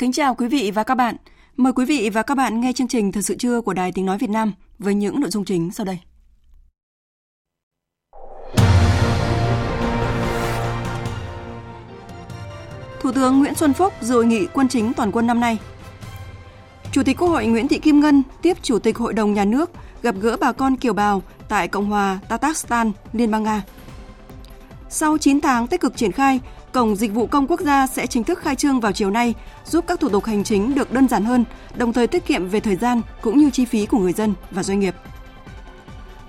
Kính chào quý vị và các bạn. Mời quý vị và các bạn nghe chương trình Thời sự trưa của Đài Tiếng Nói Việt Nam với những nội dung chính sau đây. Thủ tướng Nguyễn Xuân Phúc dự hội nghị quân chính toàn quân năm nay. Chủ tịch Quốc hội Nguyễn Thị Kim Ngân tiếp Chủ tịch Hội đồng Nhà nước gặp gỡ bà con kiều bào tại Cộng hòa Tatarstan, Liên bang Nga. Sau 9 tháng tích cực triển khai, Cổng Dịch vụ Công Quốc gia sẽ chính thức khai trương vào chiều nay, giúp các thủ tục hành chính được đơn giản hơn, đồng thời tiết kiệm về thời gian cũng như chi phí của người dân và doanh nghiệp.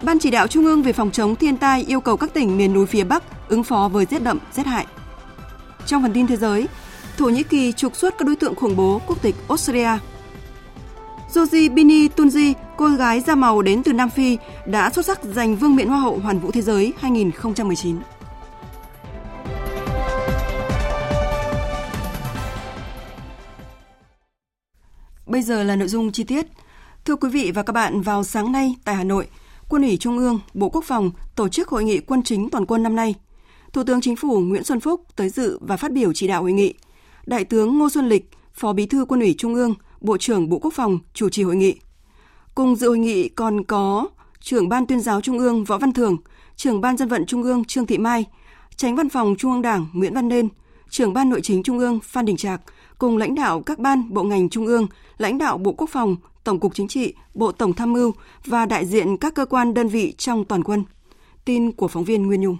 Ban chỉ đạo Trung ương về phòng chống thiên tai yêu cầu các tỉnh miền núi phía Bắc ứng phó với rét đậm, rét hại. Trong phần tin thế giới, Thổ Nhĩ Kỳ trục xuất các đối tượng khủng bố quốc tịch Australia. Joji Bini Tunji, cô gái da màu đến từ Nam Phi, đã xuất sắc giành vương miện Hoa hậu Hoàn vũ Thế giới 2019. Bây giờ là nội dung chi tiết. Thưa quý vị và các bạn, vào sáng nay tại Hà Nội, Quân ủy Trung ương, Bộ Quốc phòng tổ chức hội nghị quân chính toàn quân năm nay. Thủ tướng Chính phủ Nguyễn Xuân Phúc tới dự và phát biểu chỉ đạo hội nghị. Đại tướng Ngô Xuân Lịch, Phó Bí thư Quân ủy Trung ương, Bộ trưởng Bộ Quốc phòng chủ trì hội nghị. Cùng dự hội nghị còn có trưởng Ban tuyên giáo Trung ương Võ Văn Thường, trưởng Ban dân vận Trung ương Trương Thị Mai, tránh văn phòng Trung ương Đảng Nguyễn Văn Nên, trưởng Ban Nội chính Trung ương Phan Đình Trạc, cùng lãnh đạo các ban, bộ ngành trung ương, lãnh đạo Bộ Quốc phòng, Tổng cục Chính trị, Bộ Tổng tham mưu và đại diện các cơ quan đơn vị trong toàn quân. Tin của phóng viên Nguyên Nhung.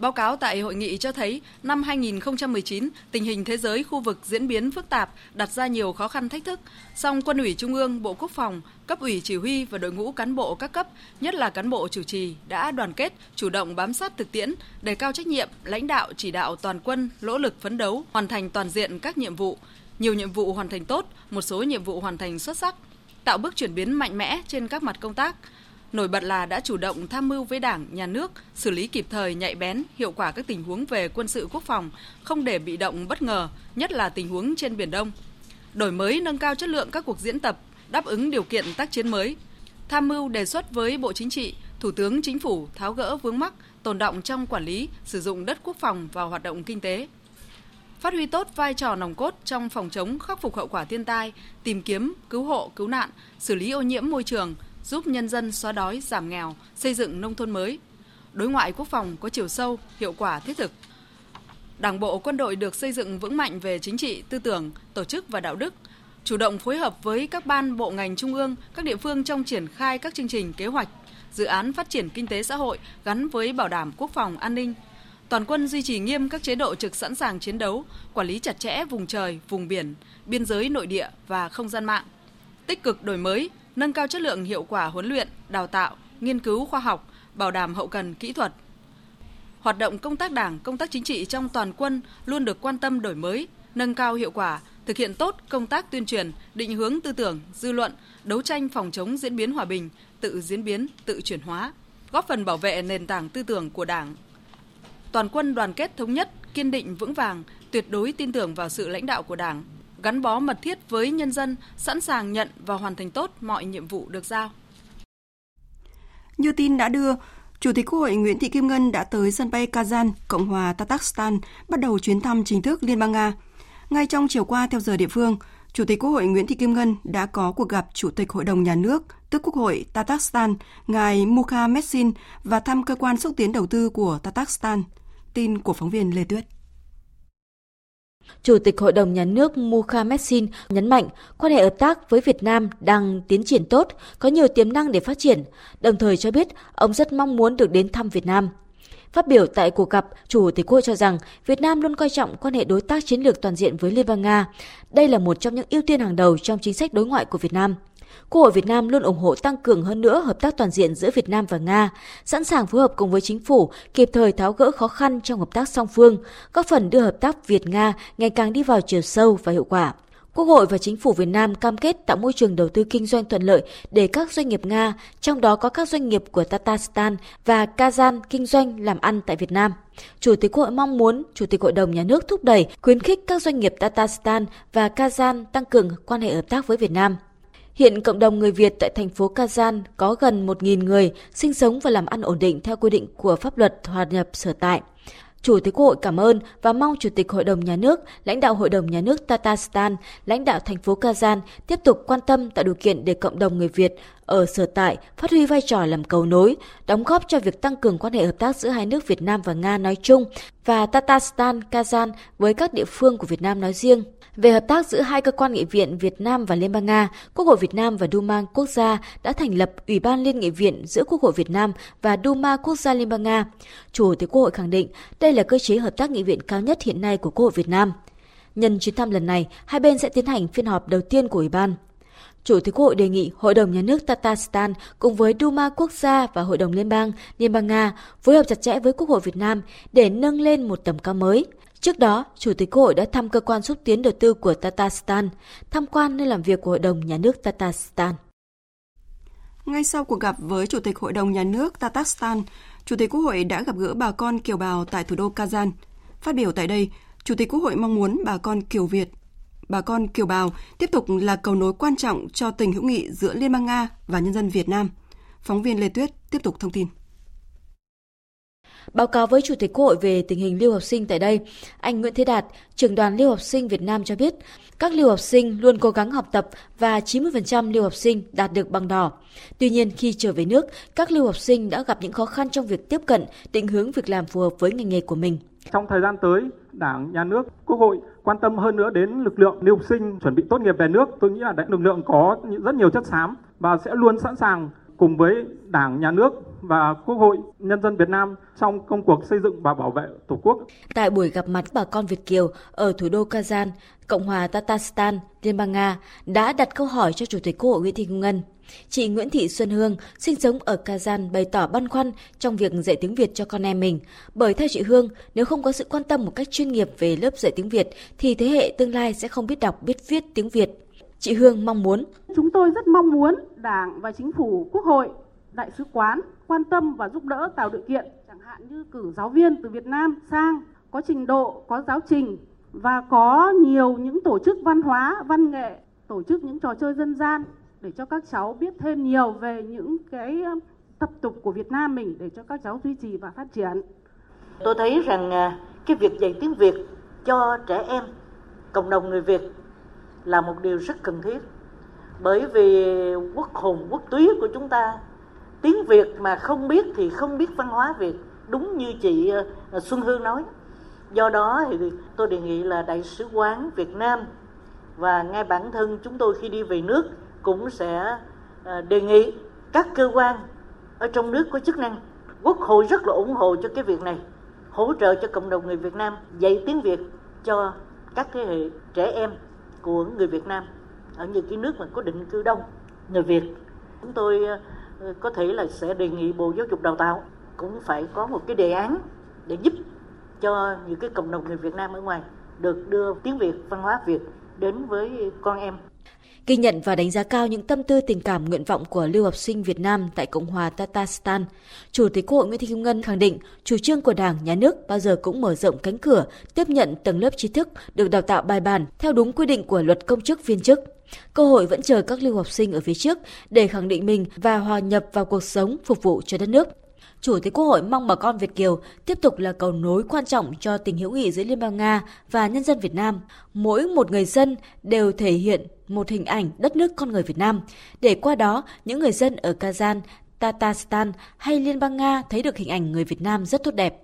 Báo cáo tại hội nghị cho thấy năm 2019, tình hình thế giới khu vực diễn biến phức tạp, đặt ra nhiều khó khăn thách thức. Song Quân ủy Trung ương, Bộ Quốc phòng, cấp ủy chỉ huy và đội ngũ cán bộ các cấp, nhất là cán bộ chủ trì đã đoàn kết, chủ động bám sát thực tiễn, đề cao trách nhiệm, lãnh đạo chỉ đạo toàn quân nỗ lực phấn đấu, hoàn thành toàn diện các nhiệm vụ. Nhiều nhiệm vụ hoàn thành tốt, một số nhiệm vụ hoàn thành xuất sắc, tạo bước chuyển biến mạnh mẽ trên các mặt công tác Nổi bật là đã chủ động tham mưu với Đảng, Nhà nước, xử lý kịp thời, nhạy bén, hiệu quả các tình huống về quân sự quốc phòng, không để bị động bất ngờ, nhất là tình huống trên Biển Đông. Đổi mới nâng cao chất lượng các cuộc diễn tập, đáp ứng điều kiện tác chiến mới. Tham mưu đề xuất với Bộ Chính trị, Thủ tướng Chính phủ tháo gỡ vướng mắc, tồn động trong quản lý, sử dụng đất quốc phòng vào hoạt động kinh tế. Phát huy tốt vai trò nòng cốt trong phòng chống khắc phục hậu quả thiên tai, tìm kiếm, cứu hộ, cứu nạn, xử lý ô nhiễm môi trường – giúp nhân dân xóa đói, giảm nghèo, xây dựng nông thôn mới. Đối ngoại quốc phòng có chiều sâu, hiệu quả thiết thực. Đảng bộ quân đội được xây dựng vững mạnh về chính trị, tư tưởng, tổ chức và đạo đức, chủ động phối hợp với các ban bộ ngành trung ương, các địa phương trong triển khai các chương trình kế hoạch, dự án phát triển kinh tế xã hội gắn với bảo đảm quốc phòng an ninh. Toàn quân duy trì nghiêm các chế độ trực sẵn sàng chiến đấu, quản lý chặt chẽ vùng trời, vùng biển, biên giới nội địa và không gian mạng. Tích cực đổi mới, nâng cao chất lượng hiệu quả huấn luyện, đào tạo, nghiên cứu khoa học, bảo đảm hậu cần kỹ thuật. Hoạt động công tác đảng, công tác chính trị trong toàn quân luôn được quan tâm đổi mới, nâng cao hiệu quả, thực hiện tốt công tác tuyên truyền, định hướng tư tưởng, dư luận, đấu tranh phòng chống diễn biến hòa bình, tự diễn biến, tự chuyển hóa, góp phần bảo vệ nền tảng tư tưởng của Đảng. Toàn quân đoàn kết thống nhất, kiên định vững vàng, tuyệt đối tin tưởng vào sự lãnh đạo của Đảng, gắn bó mật thiết với nhân dân, sẵn sàng nhận và hoàn thành tốt mọi nhiệm vụ được giao. Như tin đã đưa, Chủ tịch Quốc hội Nguyễn Thị Kim Ngân đã tới sân bay Kazan, Cộng hòa Tatarstan, bắt đầu chuyến thăm chính thức Liên bang Nga. Ngay trong chiều qua theo giờ địa phương, Chủ tịch Quốc hội Nguyễn Thị Kim Ngân đã có cuộc gặp Chủ tịch Hội đồng Nhà nước, tức Quốc hội Tatarstan, ngài Mukha Messin và thăm cơ quan xúc tiến đầu tư của Tatarstan. Tin của phóng viên Lê Tuyết. Chủ tịch Hội đồng Nhà nước Mukhamedsin nhấn mạnh quan hệ hợp tác với Việt Nam đang tiến triển tốt, có nhiều tiềm năng để phát triển, đồng thời cho biết ông rất mong muốn được đến thăm Việt Nam. Phát biểu tại cuộc gặp, Chủ tịch Quốc hội cho rằng Việt Nam luôn coi trọng quan hệ đối tác chiến lược toàn diện với Liên bang Nga. Đây là một trong những ưu tiên hàng đầu trong chính sách đối ngoại của Việt Nam. Quốc hội Việt Nam luôn ủng hộ tăng cường hơn nữa hợp tác toàn diện giữa Việt Nam và Nga, sẵn sàng phối hợp cùng với chính phủ kịp thời tháo gỡ khó khăn trong hợp tác song phương, góp phần đưa hợp tác Việt-Nga ngày càng đi vào chiều sâu và hiệu quả. Quốc hội và chính phủ Việt Nam cam kết tạo môi trường đầu tư kinh doanh thuận lợi để các doanh nghiệp Nga, trong đó có các doanh nghiệp của Tatarstan và Kazan kinh doanh làm ăn tại Việt Nam. Chủ tịch Quốc hội mong muốn Chủ tịch Hội đồng Nhà nước thúc đẩy, khuyến khích các doanh nghiệp Tatarstan và Kazan tăng cường quan hệ hợp tác với Việt Nam. Hiện cộng đồng người Việt tại thành phố Kazan có gần 1.000 người sinh sống và làm ăn ổn định theo quy định của pháp luật hòa nhập sở tại. Chủ tịch Quốc hội cảm ơn và mong Chủ tịch Hội đồng Nhà nước, lãnh đạo Hội đồng Nhà nước Tatarstan, lãnh đạo thành phố Kazan tiếp tục quan tâm tạo điều kiện để cộng đồng người Việt ở sở tại phát huy vai trò làm cầu nối, đóng góp cho việc tăng cường quan hệ hợp tác giữa hai nước Việt Nam và Nga nói chung và Tatarstan, Kazan với các địa phương của Việt Nam nói riêng. Về hợp tác giữa hai cơ quan nghị viện Việt Nam và Liên bang Nga, Quốc hội Việt Nam và Duma Quốc gia đã thành lập Ủy ban Liên nghị viện giữa Quốc hội Việt Nam và Duma Quốc gia Liên bang Nga. Chủ tịch Quốc hội khẳng định đây là cơ chế hợp tác nghị viện cao nhất hiện nay của Quốc hội Việt Nam. Nhân chuyến thăm lần này, hai bên sẽ tiến hành phiên họp đầu tiên của Ủy ban. Chủ tịch Quốc hội đề nghị Hội đồng Nhà nước Tatarstan cùng với Duma Quốc gia và Hội đồng Liên bang Liên bang Nga phối hợp chặt chẽ với Quốc hội Việt Nam để nâng lên một tầm cao mới – Trước đó, Chủ tịch Quốc hội đã thăm cơ quan xúc tiến đầu tư của Tatarstan, tham quan nơi làm việc của Hội đồng Nhà nước Tatarstan. Ngay sau cuộc gặp với Chủ tịch Hội đồng Nhà nước Tatarstan, Chủ tịch Quốc hội đã gặp gỡ bà con kiều bào tại thủ đô Kazan. Phát biểu tại đây, Chủ tịch Quốc hội mong muốn bà con kiều Việt, bà con kiều bào tiếp tục là cầu nối quan trọng cho tình hữu nghị giữa Liên bang Nga và nhân dân Việt Nam. Phóng viên Lê Tuyết tiếp tục thông tin. Báo cáo với Chủ tịch Quốc hội về tình hình lưu học sinh tại đây, anh Nguyễn Thế Đạt, trưởng đoàn lưu học sinh Việt Nam cho biết, các lưu học sinh luôn cố gắng học tập và 90% lưu học sinh đạt được bằng đỏ. Tuy nhiên, khi trở về nước, các lưu học sinh đã gặp những khó khăn trong việc tiếp cận, định hướng việc làm phù hợp với ngành nghề của mình. Trong thời gian tới, Đảng, Nhà nước, Quốc hội quan tâm hơn nữa đến lực lượng lưu học sinh chuẩn bị tốt nghiệp về nước. Tôi nghĩ là lực lượng có rất nhiều chất xám và sẽ luôn sẵn sàng cùng với Đảng, Nhà nước và Quốc hội nhân dân Việt Nam trong công cuộc xây dựng và bảo vệ Tổ quốc. Tại buổi gặp mặt bà con Việt Kiều ở thủ đô Kazan, Cộng hòa Tatarstan, Liên bang Nga đã đặt câu hỏi cho Chủ tịch Quốc hội Nguyễn Thị Kim Ngân. Chị Nguyễn Thị Xuân Hương, sinh sống ở Kazan bày tỏ băn khoăn trong việc dạy tiếng Việt cho con em mình. Bởi theo chị Hương, nếu không có sự quan tâm một cách chuyên nghiệp về lớp dạy tiếng Việt, thì thế hệ tương lai sẽ không biết đọc, biết viết tiếng Việt. Chị Hương mong muốn. Chúng tôi rất mong muốn Đảng và Chính phủ, Quốc hội, Đại sứ quán quan tâm và giúp đỡ tạo điều kiện, chẳng hạn như cử giáo viên từ Việt Nam sang có trình độ, có giáo trình và có nhiều những tổ chức văn hóa, văn nghệ, tổ chức những trò chơi dân gian để cho các cháu biết thêm nhiều về những cái tập tục của Việt Nam mình để cho các cháu duy trì và phát triển. Tôi thấy rằng à, cái việc dạy tiếng Việt cho trẻ em, cộng đồng người Việt là một điều rất cần thiết bởi vì quốc hồn quốc túy của chúng ta tiếng việt mà không biết thì không biết văn hóa việt, đúng như chị ờ, xuân hương nói. Do đó thì tôi đề nghị là đại sứ quán việt nam và ngay bản thân chúng tôi khi đi về nước cũng sẽ ờ, đề nghị các cơ quan ở trong nước có chức năng. Quốc hội rất là ủng hộ cho cái việc này, hỗ trợ cho cộng đồng người việt nam dạy tiếng việt cho các thế hệ trẻ em của người việt nam. Ở những cái nước mà có định cư đông người việt, chúng tôi ờ, có thể là sẽ đề nghị bộ giáo dục đào tạo cũng phải có một cái đề án để giúp cho những cái cộng đồng người việt nam ở ngoài được đưa tiếng việt, văn hóa việt đến với con em. Ghi nhận và đánh giá cao những tâm tư tình cảm nguyện vọng của lưu học sinh Việt Nam tại Cộng hòa Tatarstan, Chủ tịch Quốc hội Nguyễn Thị Kim Ngân khẳng định chủ trương của Đảng, Nhà nước bao giờ cũng mở rộng cánh cửa tiếp nhận tầng lớp trí thức được đào tạo bài bản theo đúng quy định của luật công chức viên chức. Cơ hội vẫn chờ các lưu học sinh ở phía trước để khẳng định mình và hòa nhập vào cuộc sống phục vụ cho đất nước. Chủ tịch Quốc hội mong bà con Việt Kiều tiếp tục là cầu nối quan trọng cho tình hữu nghị giữa Liên bang Nga và nhân dân Việt Nam. Mỗi một người dân đều thể hiện một hình ảnh đất nước con người Việt Nam, để qua đó những người dân ở Kazan, Tatarstan hay Liên bang Nga thấy được hình ảnh người Việt Nam rất tốt đẹp.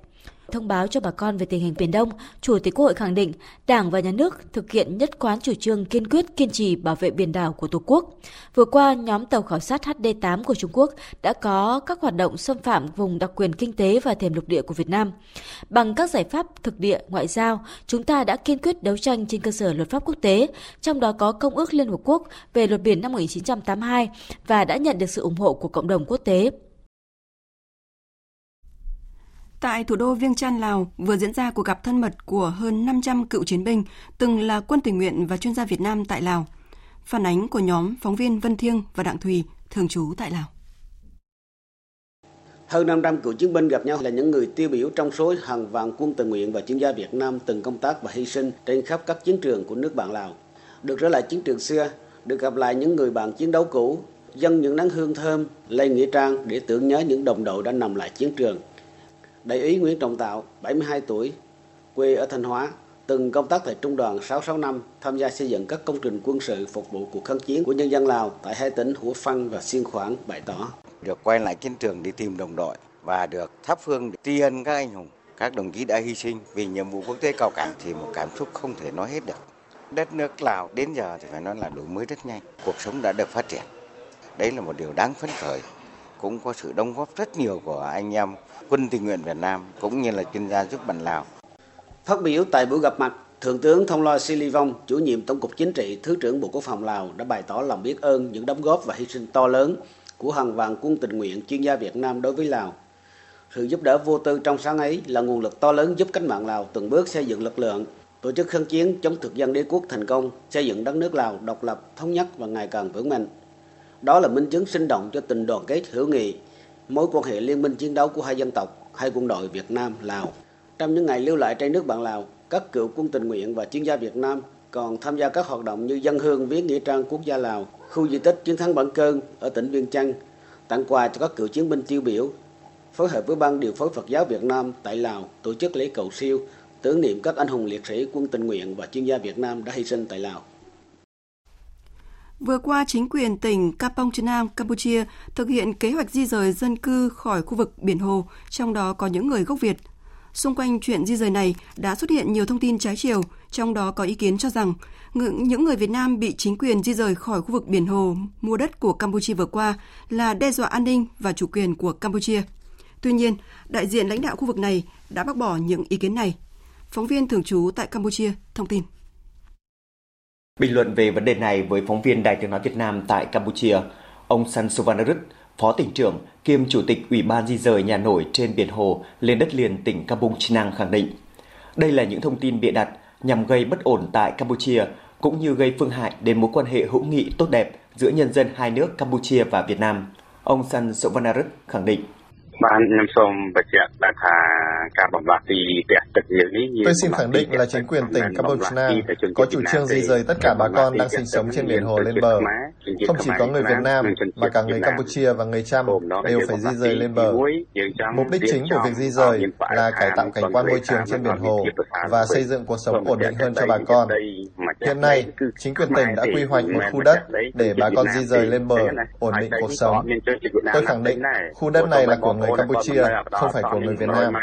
Thông báo cho bà con về tình hình Biển Đông, Chủ tịch Quốc hội khẳng định Đảng và Nhà nước thực hiện nhất quán chủ trương kiên quyết kiên trì bảo vệ biển đảo của Tổ quốc. Vừa qua, nhóm tàu khảo sát HD8 của Trung Quốc đã có các hoạt động xâm phạm vùng đặc quyền kinh tế và thềm lục địa của Việt Nam. Bằng các giải pháp thực địa, ngoại giao, chúng ta đã kiên quyết đấu tranh trên cơ sở luật pháp quốc tế, trong đó có Công ước Liên Hợp Quốc về luật biển năm 1982 và đã nhận được sự ủng hộ của cộng đồng quốc tế. Tại thủ đô Viêng Chăn, Lào vừa diễn ra cuộc gặp thân mật của hơn 500 cựu chiến binh từng là quân tình nguyện và chuyên gia Việt Nam tại Lào. Phản ánh của nhóm phóng viên Vân Thiêng và Đặng Thùy, thường trú tại Lào. Hơn 500 cựu chiến binh gặp nhau là những người tiêu biểu trong số hàng vạn quân tình nguyện và chuyên gia Việt Nam từng công tác và hy sinh trên khắp các chiến trường của nước bạn Lào. Được trở lại chiến trường xưa, được gặp lại những người bạn chiến đấu cũ, dâng những nắng hương thơm lên nghĩa trang để tưởng nhớ những đồng đội đã nằm lại chiến trường – Đại úy Nguyễn Trọng Tạo, 72 tuổi, quê ở Thanh Hóa, từng công tác tại Trung đoàn 665, tham gia xây dựng các công trình quân sự phục vụ cuộc kháng chiến của nhân dân Lào tại hai tỉnh Hủa Phăn và Xiên Khoáng bày tỏ. Được quay lại chiến trường đi tìm đồng đội và được thắp hương tri ân các anh hùng, các đồng chí đã hy sinh vì nhiệm vụ quốc tế cao cả thì một cảm xúc không thể nói hết được. Đất nước Lào đến giờ thì phải nói là đổi mới rất nhanh, cuộc sống đã được phát triển. Đấy là một điều đáng phấn khởi, cũng có sự đóng góp rất nhiều của anh em quân tình nguyện Việt Nam cũng như là chuyên gia giúp bạn Lào. Phát biểu tại buổi gặp mặt, Thượng tướng Thông Lo Silivong, chủ nhiệm Tổng cục Chính trị, Thứ trưởng Bộ Quốc phòng Lào đã bày tỏ lòng biết ơn những đóng góp và hy sinh to lớn của hàng vạn quân tình nguyện chuyên gia Việt Nam đối với Lào. Sự giúp đỡ vô tư trong sáng ấy là nguồn lực to lớn giúp cách mạng Lào từng bước xây dựng lực lượng, tổ chức kháng chiến chống thực dân đế quốc thành công, xây dựng đất nước Lào độc lập, thống nhất và ngày càng vững mạnh. Đó là minh chứng sinh động cho tình đoàn kết hữu nghị, mối quan hệ liên minh chiến đấu của hai dân tộc, hai quân đội Việt Nam, Lào. Trong những ngày lưu lại trên nước bạn Lào, các cựu quân tình nguyện và chuyên gia Việt Nam còn tham gia các hoạt động như dân hương viếng nghĩa trang quốc gia Lào, khu di tích chiến thắng Bản Cơn ở tỉnh Viên Chăn, tặng quà cho các cựu chiến binh tiêu biểu, phối hợp với ban điều phối Phật giáo Việt Nam tại Lào tổ chức lễ cầu siêu tưởng niệm các anh hùng liệt sĩ quân tình nguyện và chuyên gia Việt Nam đã hy sinh tại Lào. Vừa qua, chính quyền tỉnh Kampong Chhnam, Campuchia thực hiện kế hoạch di rời dân cư khỏi khu vực biển Hồ, trong đó có những người gốc Việt. Xung quanh chuyện di rời này đã xuất hiện nhiều thông tin trái chiều, trong đó có ý kiến cho rằng những người Việt Nam bị chính quyền di rời khỏi khu vực biển Hồ mua đất của Campuchia vừa qua là đe dọa an ninh và chủ quyền của Campuchia. Tuy nhiên, đại diện lãnh đạo khu vực này đã bác bỏ những ý kiến này. Phóng viên thường trú tại Campuchia thông tin. Bình luận về vấn đề này với phóng viên Đài tiếng nói Việt Nam tại Campuchia, ông San Suvanarut, Phó tỉnh trưởng kiêm Chủ tịch Ủy ban di rời nhà nổi trên biển Hồ lên đất liền tỉnh Kampong Chinang khẳng định, đây là những thông tin bịa đặt nhằm gây bất ổn tại Campuchia cũng như gây phương hại đến mối quan hệ hữu nghị tốt đẹp giữa nhân dân hai nước Campuchia và Việt Nam. Ông San Sovanarut khẳng định. Bạn em xin bạch diện là thà cả bóng bạc thì đẹp tật nhiều ní. Tôi xin khẳng định là chính quyền tỉnh Campuchia có chủ trương di rời tất cả bà con đang sinh sống trên biển hồ lên bờ. Không chỉ có người Việt Nam mà cả người Campuchia và người Trăm đều phải di rời lên bờ. Mục đích chính của việc di rời là cải tạo cảnh quan môi trường trên biển hồ và xây dựng cuộc sống ổn định hơn cho bà con. Hiện nay, chính quyền tỉnh đã quy hoạch một khu đất để bà con di rời lên bờ, ổn định cuộc sống. Tôi khẳng định khu đất này là của người người Campuchia, không phải của người Việt Nam.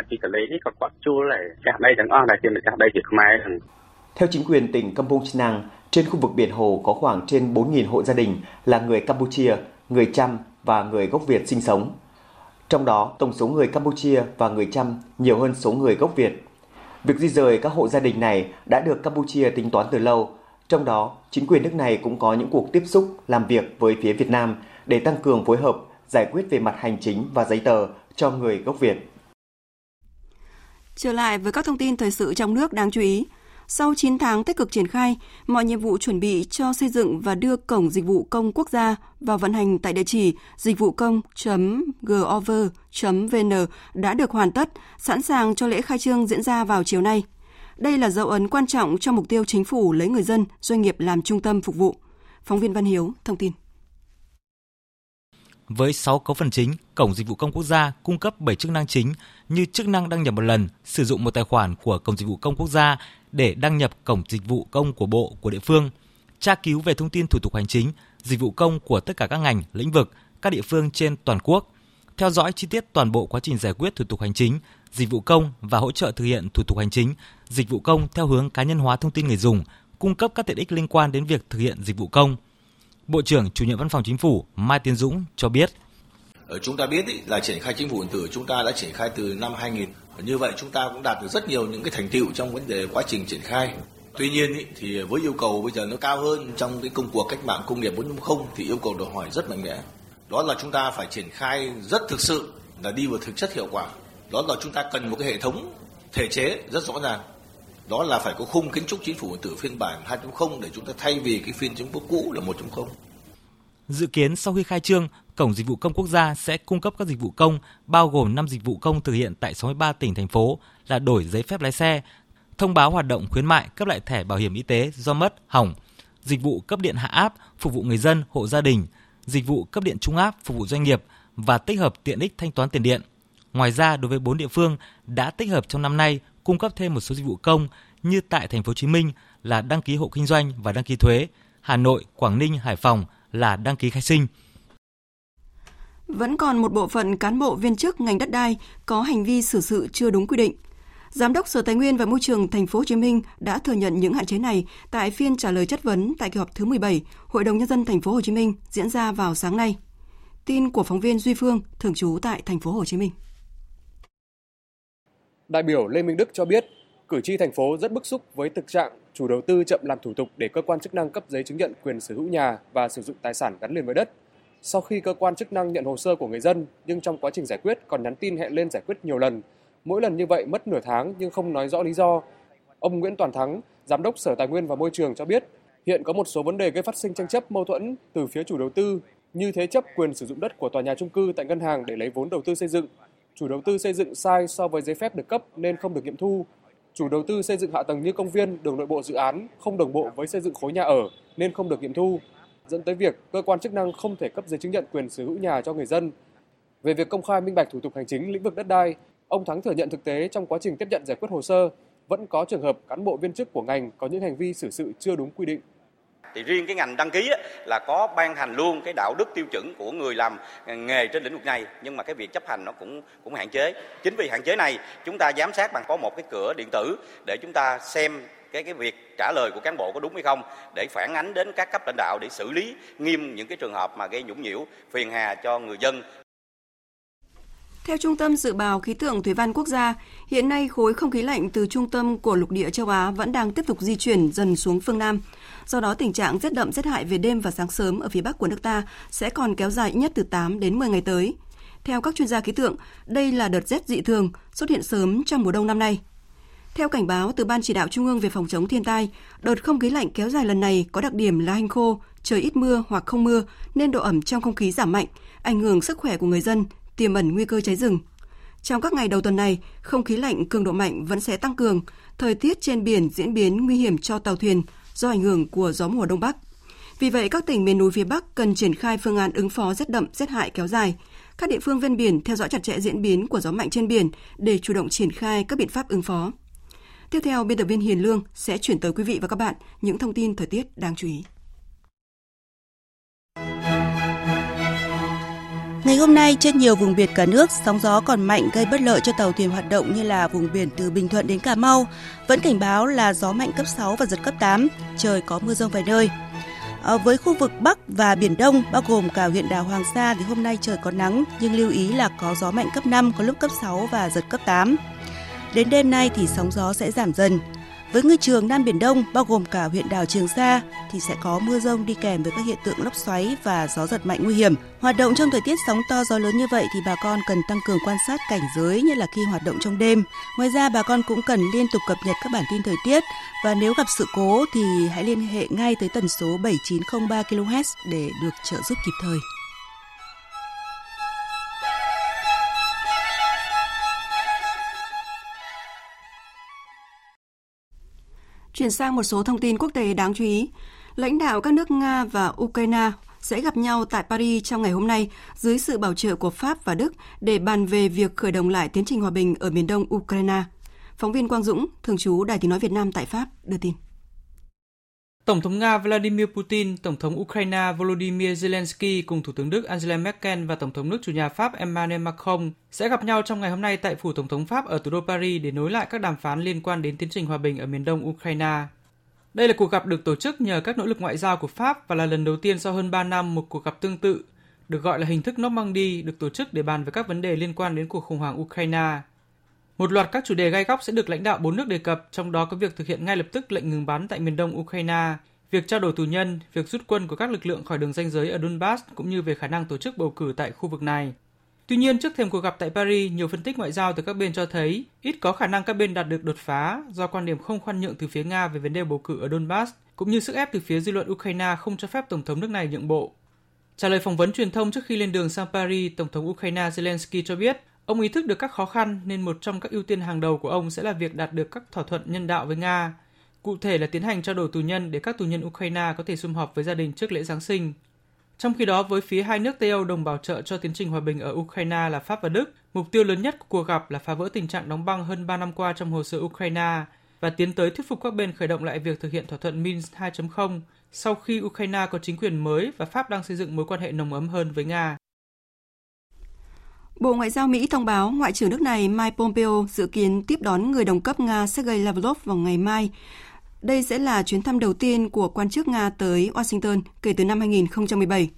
Theo chính quyền tỉnh Kampong Chnang, trên khu vực biển Hồ có khoảng trên 4.000 hộ gia đình là người Campuchia, người Chăm và người gốc Việt sinh sống. Trong đó, tổng số người Campuchia và người Chăm nhiều hơn số người gốc Việt. Việc di rời các hộ gia đình này đã được Campuchia tính toán từ lâu. Trong đó, chính quyền nước này cũng có những cuộc tiếp xúc làm việc với phía Việt Nam để tăng cường phối hợp giải quyết về mặt hành chính và giấy tờ cho người gốc Việt. Trở lại với các thông tin thời sự trong nước đáng chú ý. Sau 9 tháng tích cực triển khai, mọi nhiệm vụ chuẩn bị cho xây dựng và đưa Cổng Dịch vụ Công Quốc gia vào vận hành tại địa chỉ dịch vụ công.gov.vn đã được hoàn tất, sẵn sàng cho lễ khai trương diễn ra vào chiều nay. Đây là dấu ấn quan trọng cho mục tiêu chính phủ lấy người dân, doanh nghiệp làm trung tâm phục vụ. Phóng viên Văn Hiếu thông tin. Với 6 cấu phần chính, Cổng Dịch vụ Công Quốc gia cung cấp 7 chức năng chính như chức năng đăng nhập một lần, sử dụng một tài khoản của Cổng Dịch vụ Công Quốc gia để đăng nhập Cổng Dịch vụ Công của Bộ, của địa phương, tra cứu về thông tin thủ tục hành chính, dịch vụ công của tất cả các ngành, lĩnh vực, các địa phương trên toàn quốc, theo dõi chi tiết toàn bộ quá trình giải quyết thủ tục hành chính, dịch vụ công và hỗ trợ thực hiện thủ tục hành chính, dịch vụ công theo hướng cá nhân hóa thông tin người dùng, cung cấp các tiện ích liên quan đến việc thực hiện dịch vụ công. Bộ trưởng Chủ nhiệm Văn phòng Chính phủ Mai Tiến Dũng cho biết. Ờ, chúng ta biết ý, là triển khai chính phủ điện tử chúng ta đã triển khai từ năm 2000. Như vậy chúng ta cũng đạt được rất nhiều những cái thành tựu trong vấn đề quá trình triển khai. Tuy nhiên ý, thì với yêu cầu bây giờ nó cao hơn trong cái công cuộc cách mạng công nghiệp 4.0 thì yêu cầu đòi hỏi rất mạnh mẽ. Đó là chúng ta phải triển khai rất thực sự là đi vào thực chất hiệu quả. Đó là chúng ta cần một cái hệ thống thể chế rất rõ ràng. Đó là phải có khung kiến trúc chính phủ điện tử phiên bản 2.0 để chúng ta thay vì cái phiên chính phủ cũ là 1.0. Dự kiến sau khi khai trương, Cổng Dịch vụ Công Quốc gia sẽ cung cấp các dịch vụ công bao gồm 5 dịch vụ công thực hiện tại 63 tỉnh thành phố là đổi giấy phép lái xe, thông báo hoạt động khuyến mại cấp lại thẻ bảo hiểm y tế do mất, hỏng, dịch vụ cấp điện hạ áp phục vụ người dân, hộ gia đình, dịch vụ cấp điện trung áp phục vụ doanh nghiệp và tích hợp tiện ích thanh toán tiền điện. Ngoài ra, đối với 4 địa phương đã tích hợp trong năm nay cung cấp thêm một số dịch vụ công như tại thành phố Hồ Chí Minh là đăng ký hộ kinh doanh và đăng ký thuế, Hà Nội, Quảng Ninh, Hải Phòng là đăng ký khai sinh. Vẫn còn một bộ phận cán bộ viên chức ngành đất đai có hành vi xử sự chưa đúng quy định. Giám đốc Sở Tài nguyên và Môi trường Thành phố Hồ Chí Minh đã thừa nhận những hạn chế này tại phiên trả lời chất vấn tại kỳ họp thứ 17 Hội đồng nhân dân Thành phố Hồ Chí Minh diễn ra vào sáng nay. Tin của phóng viên Duy Phương, thường trú tại Thành phố Hồ Chí Minh. Đại biểu Lê Minh Đức cho biết, cử tri thành phố rất bức xúc với thực trạng chủ đầu tư chậm làm thủ tục để cơ quan chức năng cấp giấy chứng nhận quyền sở hữu nhà và sử dụng tài sản gắn liền với đất. Sau khi cơ quan chức năng nhận hồ sơ của người dân, nhưng trong quá trình giải quyết còn nhắn tin hẹn lên giải quyết nhiều lần. Mỗi lần như vậy mất nửa tháng nhưng không nói rõ lý do. Ông Nguyễn Toàn Thắng, Giám đốc Sở Tài nguyên và Môi trường cho biết, hiện có một số vấn đề gây phát sinh tranh chấp mâu thuẫn từ phía chủ đầu tư như thế chấp quyền sử dụng đất của tòa nhà trung cư tại ngân hàng để lấy vốn đầu tư xây dựng. Chủ đầu tư xây dựng sai so với giấy phép được cấp nên không được nghiệm thu. Chủ đầu tư xây dựng hạ tầng như công viên, đường nội bộ dự án không đồng bộ với xây dựng khối nhà ở nên không được nghiệm thu dẫn tới việc cơ quan chức năng không thể cấp giấy chứng nhận quyền sở hữu nhà cho người dân. Về việc công khai minh bạch thủ tục hành chính lĩnh vực đất đai, ông Thắng thừa nhận thực tế trong quá trình tiếp nhận giải quyết hồ sơ vẫn có trường hợp cán bộ viên chức của ngành có những hành vi xử sự chưa đúng quy định. Thì riêng cái ngành đăng ký là có ban hành luôn cái đạo đức tiêu chuẩn của người làm nghề trên lĩnh vực này nhưng mà cái việc chấp hành nó cũng cũng hạn chế. Chính vì hạn chế này chúng ta giám sát bằng có một cái cửa điện tử để chúng ta xem cái cái việc trả lời của cán bộ có đúng hay không để phản ánh đến các cấp lãnh đạo để xử lý nghiêm những cái trường hợp mà gây nhũng nhiễu phiền hà cho người dân theo Trung tâm Dự báo Khí tượng Thủy văn Quốc gia, hiện nay khối không khí lạnh từ trung tâm của lục địa châu Á vẫn đang tiếp tục di chuyển dần xuống phương Nam. Do đó, tình trạng rét đậm rét hại về đêm và sáng sớm ở phía Bắc của nước ta sẽ còn kéo dài nhất từ 8 đến 10 ngày tới. Theo các chuyên gia khí tượng, đây là đợt rét dị thường xuất hiện sớm trong mùa đông năm nay. Theo cảnh báo từ Ban chỉ đạo Trung ương về phòng chống thiên tai, đợt không khí lạnh kéo dài lần này có đặc điểm là hanh khô, trời ít mưa hoặc không mưa nên độ ẩm trong không khí giảm mạnh, ảnh hưởng sức khỏe của người dân, tiềm ẩn nguy cơ cháy rừng. Trong các ngày đầu tuần này, không khí lạnh cường độ mạnh vẫn sẽ tăng cường, thời tiết trên biển diễn biến nguy hiểm cho tàu thuyền do ảnh hưởng của gió mùa đông bắc. Vì vậy, các tỉnh miền núi phía Bắc cần triển khai phương án ứng phó rét đậm, rét hại kéo dài. Các địa phương ven biển theo dõi chặt chẽ diễn biến của gió mạnh trên biển để chủ động triển khai các biện pháp ứng phó. Tiếp theo, biên tập viên Hiền Lương sẽ chuyển tới quý vị và các bạn những thông tin thời tiết đáng chú ý. Ngày hôm nay, trên nhiều vùng biển cả nước, sóng gió còn mạnh gây bất lợi cho tàu thuyền hoạt động như là vùng biển từ Bình Thuận đến Cà Mau. Vẫn cảnh báo là gió mạnh cấp 6 và giật cấp 8, trời có mưa rông vài nơi. À, với khu vực Bắc và Biển Đông, bao gồm cả huyện đảo Hoàng Sa thì hôm nay trời có nắng, nhưng lưu ý là có gió mạnh cấp 5, có lúc cấp 6 và giật cấp 8. Đến đêm nay thì sóng gió sẽ giảm dần. Với ngư trường Nam Biển Đông, bao gồm cả huyện đảo Trường Sa, thì sẽ có mưa rông đi kèm với các hiện tượng lốc xoáy và gió giật mạnh nguy hiểm. Hoạt động trong thời tiết sóng to gió lớn như vậy thì bà con cần tăng cường quan sát cảnh giới như là khi hoạt động trong đêm. Ngoài ra bà con cũng cần liên tục cập nhật các bản tin thời tiết và nếu gặp sự cố thì hãy liên hệ ngay tới tần số 7903 kHz để được trợ giúp kịp thời. Chuyển sang một số thông tin quốc tế đáng chú ý. Lãnh đạo các nước Nga và Ukraine sẽ gặp nhau tại Paris trong ngày hôm nay dưới sự bảo trợ của Pháp và Đức để bàn về việc khởi động lại tiến trình hòa bình ở miền đông Ukraine. Phóng viên Quang Dũng, thường trú Đài tiếng nói Việt Nam tại Pháp đưa tin. Tổng thống Nga Vladimir Putin, Tổng thống Ukraine Volodymyr Zelensky cùng Thủ tướng Đức Angela Merkel và Tổng thống nước chủ nhà Pháp Emmanuel Macron sẽ gặp nhau trong ngày hôm nay tại phủ Tổng thống Pháp ở thủ đô Paris để nối lại các đàm phán liên quan đến tiến trình hòa bình ở miền đông Ukraine. Đây là cuộc gặp được tổ chức nhờ các nỗ lực ngoại giao của Pháp và là lần đầu tiên sau hơn 3 năm một cuộc gặp tương tự, được gọi là hình thức Normandy, được tổ chức để bàn về các vấn đề liên quan đến cuộc khủng hoảng Ukraine. Một loạt các chủ đề gai góc sẽ được lãnh đạo bốn nước đề cập, trong đó có việc thực hiện ngay lập tức lệnh ngừng bắn tại miền đông Ukraine, việc trao đổi tù nhân, việc rút quân của các lực lượng khỏi đường ranh giới ở Donbass cũng như về khả năng tổ chức bầu cử tại khu vực này. Tuy nhiên, trước thềm cuộc gặp tại Paris, nhiều phân tích ngoại giao từ các bên cho thấy ít có khả năng các bên đạt được đột phá do quan điểm không khoan nhượng từ phía Nga về vấn đề bầu cử ở Donbass, cũng như sức ép từ phía dư luận Ukraine không cho phép Tổng thống nước này nhượng bộ. Trả lời phỏng vấn truyền thông trước khi lên đường sang Paris, Tổng thống Ukraine Zelensky cho biết ông ý thức được các khó khăn nên một trong các ưu tiên hàng đầu của ông sẽ là việc đạt được các thỏa thuận nhân đạo với Nga, cụ thể là tiến hành trao đổi tù nhân để các tù nhân Ukraine có thể sum họp với gia đình trước lễ Giáng sinh. Trong khi đó, với phía hai nước Tây Âu đồng bảo trợ cho tiến trình hòa bình ở Ukraine là Pháp và Đức, mục tiêu lớn nhất của cuộc gặp là phá vỡ tình trạng đóng băng hơn 3 năm qua trong hồ sơ Ukraine và tiến tới thuyết phục các bên khởi động lại việc thực hiện thỏa thuận Minsk 2.0 sau khi Ukraine có chính quyền mới và Pháp đang xây dựng mối quan hệ nồng ấm hơn với Nga. Bộ Ngoại giao Mỹ thông báo Ngoại trưởng nước này Mike Pompeo dự kiến tiếp đón người đồng cấp Nga Sergei Lavrov vào ngày mai. Đây sẽ là chuyến thăm đầu tiên của quan chức Nga tới Washington kể từ năm 2017.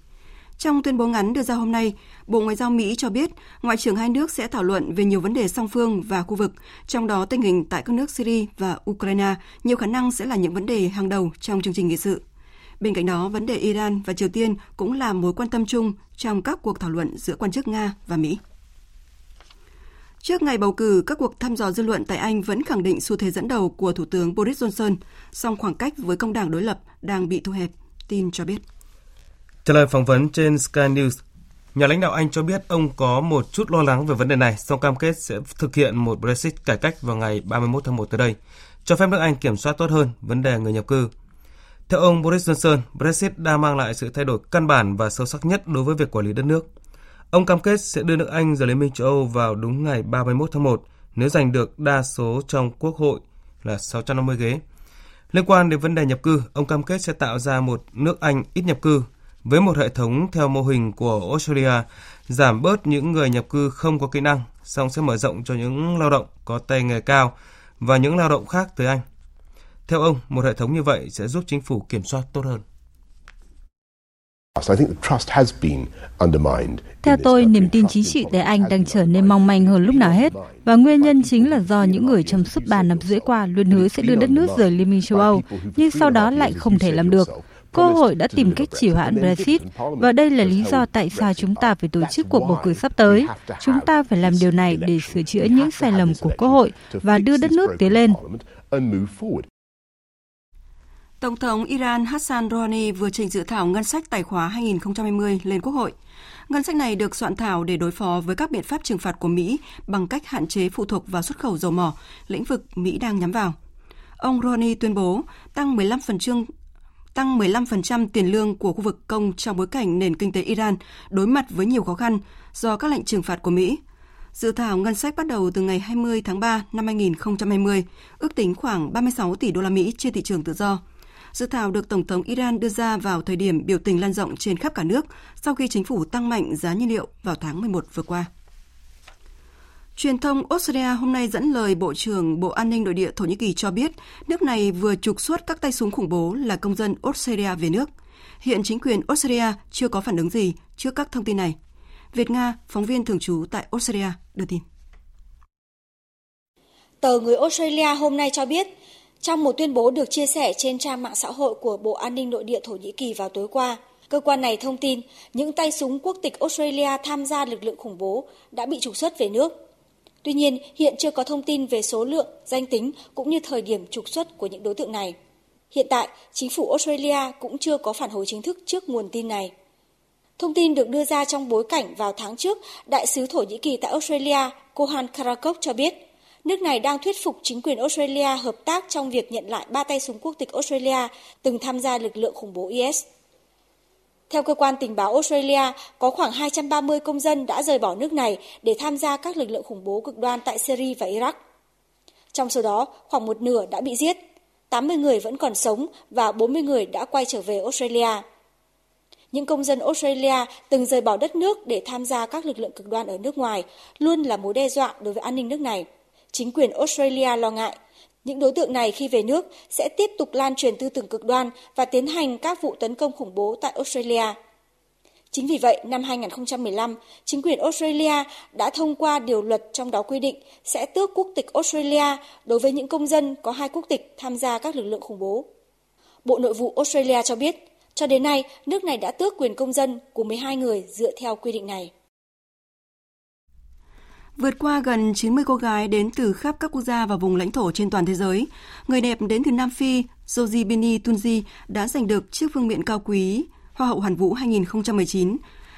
Trong tuyên bố ngắn đưa ra hôm nay, Bộ Ngoại giao Mỹ cho biết Ngoại trưởng hai nước sẽ thảo luận về nhiều vấn đề song phương và khu vực, trong đó tình hình tại các nước Syria và Ukraine nhiều khả năng sẽ là những vấn đề hàng đầu trong chương trình nghị sự. Bên cạnh đó, vấn đề Iran và Triều Tiên cũng là mối quan tâm chung trong các cuộc thảo luận giữa quan chức Nga và Mỹ. Trước ngày bầu cử, các cuộc thăm dò dư luận tại Anh vẫn khẳng định xu thế dẫn đầu của Thủ tướng Boris Johnson, song khoảng cách với công đảng đối lập đang bị thu hẹp, tin cho biết. Trả lời phỏng vấn trên Sky News, nhà lãnh đạo Anh cho biết ông có một chút lo lắng về vấn đề này, song cam kết sẽ thực hiện một Brexit cải cách vào ngày 31 tháng 1 tới đây, cho phép nước Anh kiểm soát tốt hơn vấn đề người nhập cư. Theo ông Boris Johnson, Brexit đã mang lại sự thay đổi căn bản và sâu sắc nhất đối với việc quản lý đất nước. Ông cam kết sẽ đưa nước Anh rời Liên minh châu Âu vào đúng ngày 31 tháng 1 nếu giành được đa số trong Quốc hội là 650 ghế. Liên quan đến vấn đề nhập cư, ông cam kết sẽ tạo ra một nước Anh ít nhập cư với một hệ thống theo mô hình của Australia, giảm bớt những người nhập cư không có kỹ năng, song sẽ mở rộng cho những lao động có tay nghề cao và những lao động khác tới Anh. Theo ông, một hệ thống như vậy sẽ giúp chính phủ kiểm soát tốt hơn. Theo tôi, niềm tin chính trị tại Anh đang trở nên mong manh hơn lúc nào hết, và nguyên nhân chính là do những người trong suốt ba năm rưỡi qua luôn hứa sẽ đưa đất nước rời Liên minh châu Âu, nhưng sau đó lại không thể làm được. Cơ hội đã tìm cách chỉ hoãn Brexit, và đây là lý do tại sao chúng ta phải tổ chức cuộc bầu cử sắp tới. Chúng ta phải làm điều này để sửa chữa những sai lầm của Quốc hội và đưa đất nước tiến lên. Tổng thống Iran Hassan Rouhani vừa trình dự thảo ngân sách tài khóa 2020 lên Quốc hội. Ngân sách này được soạn thảo để đối phó với các biện pháp trừng phạt của Mỹ bằng cách hạn chế phụ thuộc vào xuất khẩu dầu mỏ, lĩnh vực Mỹ đang nhắm vào. Ông Rouhani tuyên bố tăng 15% tăng 15% tiền lương của khu vực công trong bối cảnh nền kinh tế Iran đối mặt với nhiều khó khăn do các lệnh trừng phạt của Mỹ. Dự thảo ngân sách bắt đầu từ ngày 20 tháng 3 năm 2020, ước tính khoảng 36 tỷ đô la Mỹ trên thị trường tự do. Dự thảo được Tổng thống Iran đưa ra vào thời điểm biểu tình lan rộng trên khắp cả nước sau khi chính phủ tăng mạnh giá nhiên liệu vào tháng 11 vừa qua. Truyền thông Australia hôm nay dẫn lời Bộ trưởng Bộ An ninh Nội địa Thổ Nhĩ Kỳ cho biết nước này vừa trục xuất các tay súng khủng bố là công dân Australia về nước. Hiện chính quyền Australia chưa có phản ứng gì trước các thông tin này. Việt Nga, phóng viên thường trú tại Australia, đưa tin. Tờ người Australia hôm nay cho biết trong một tuyên bố được chia sẻ trên trang mạng xã hội của Bộ An ninh Nội địa Thổ Nhĩ Kỳ vào tối qua, cơ quan này thông tin những tay súng quốc tịch Australia tham gia lực lượng khủng bố đã bị trục xuất về nước. Tuy nhiên, hiện chưa có thông tin về số lượng, danh tính cũng như thời điểm trục xuất của những đối tượng này. Hiện tại, chính phủ Australia cũng chưa có phản hồi chính thức trước nguồn tin này. Thông tin được đưa ra trong bối cảnh vào tháng trước, Đại sứ Thổ Nhĩ Kỳ tại Australia Kohan Karakok cho biết nước này đang thuyết phục chính quyền Australia hợp tác trong việc nhận lại ba tay súng quốc tịch Australia từng tham gia lực lượng khủng bố IS. Theo cơ quan tình báo Australia, có khoảng 230 công dân đã rời bỏ nước này để tham gia các lực lượng khủng bố cực đoan tại Syria và Iraq. Trong số đó, khoảng một nửa đã bị giết. 80 người vẫn còn sống và 40 người đã quay trở về Australia. Những công dân Australia từng rời bỏ đất nước để tham gia các lực lượng cực đoan ở nước ngoài luôn là mối đe dọa đối với an ninh nước này. Chính quyền Australia lo ngại những đối tượng này khi về nước sẽ tiếp tục lan truyền tư tưởng cực đoan và tiến hành các vụ tấn công khủng bố tại Australia. Chính vì vậy, năm 2015, chính quyền Australia đã thông qua điều luật trong đó quy định sẽ tước quốc tịch Australia đối với những công dân có hai quốc tịch tham gia các lực lượng khủng bố. Bộ Nội vụ Australia cho biết, cho đến nay, nước này đã tước quyền công dân của 12 người dựa theo quy định này. Vượt qua gần 90 cô gái đến từ khắp các quốc gia và vùng lãnh thổ trên toàn thế giới, người đẹp đến từ Nam Phi, Josie Bini Tunji đã giành được chiếc vương miện cao quý Hoa hậu Hoàn vũ 2019.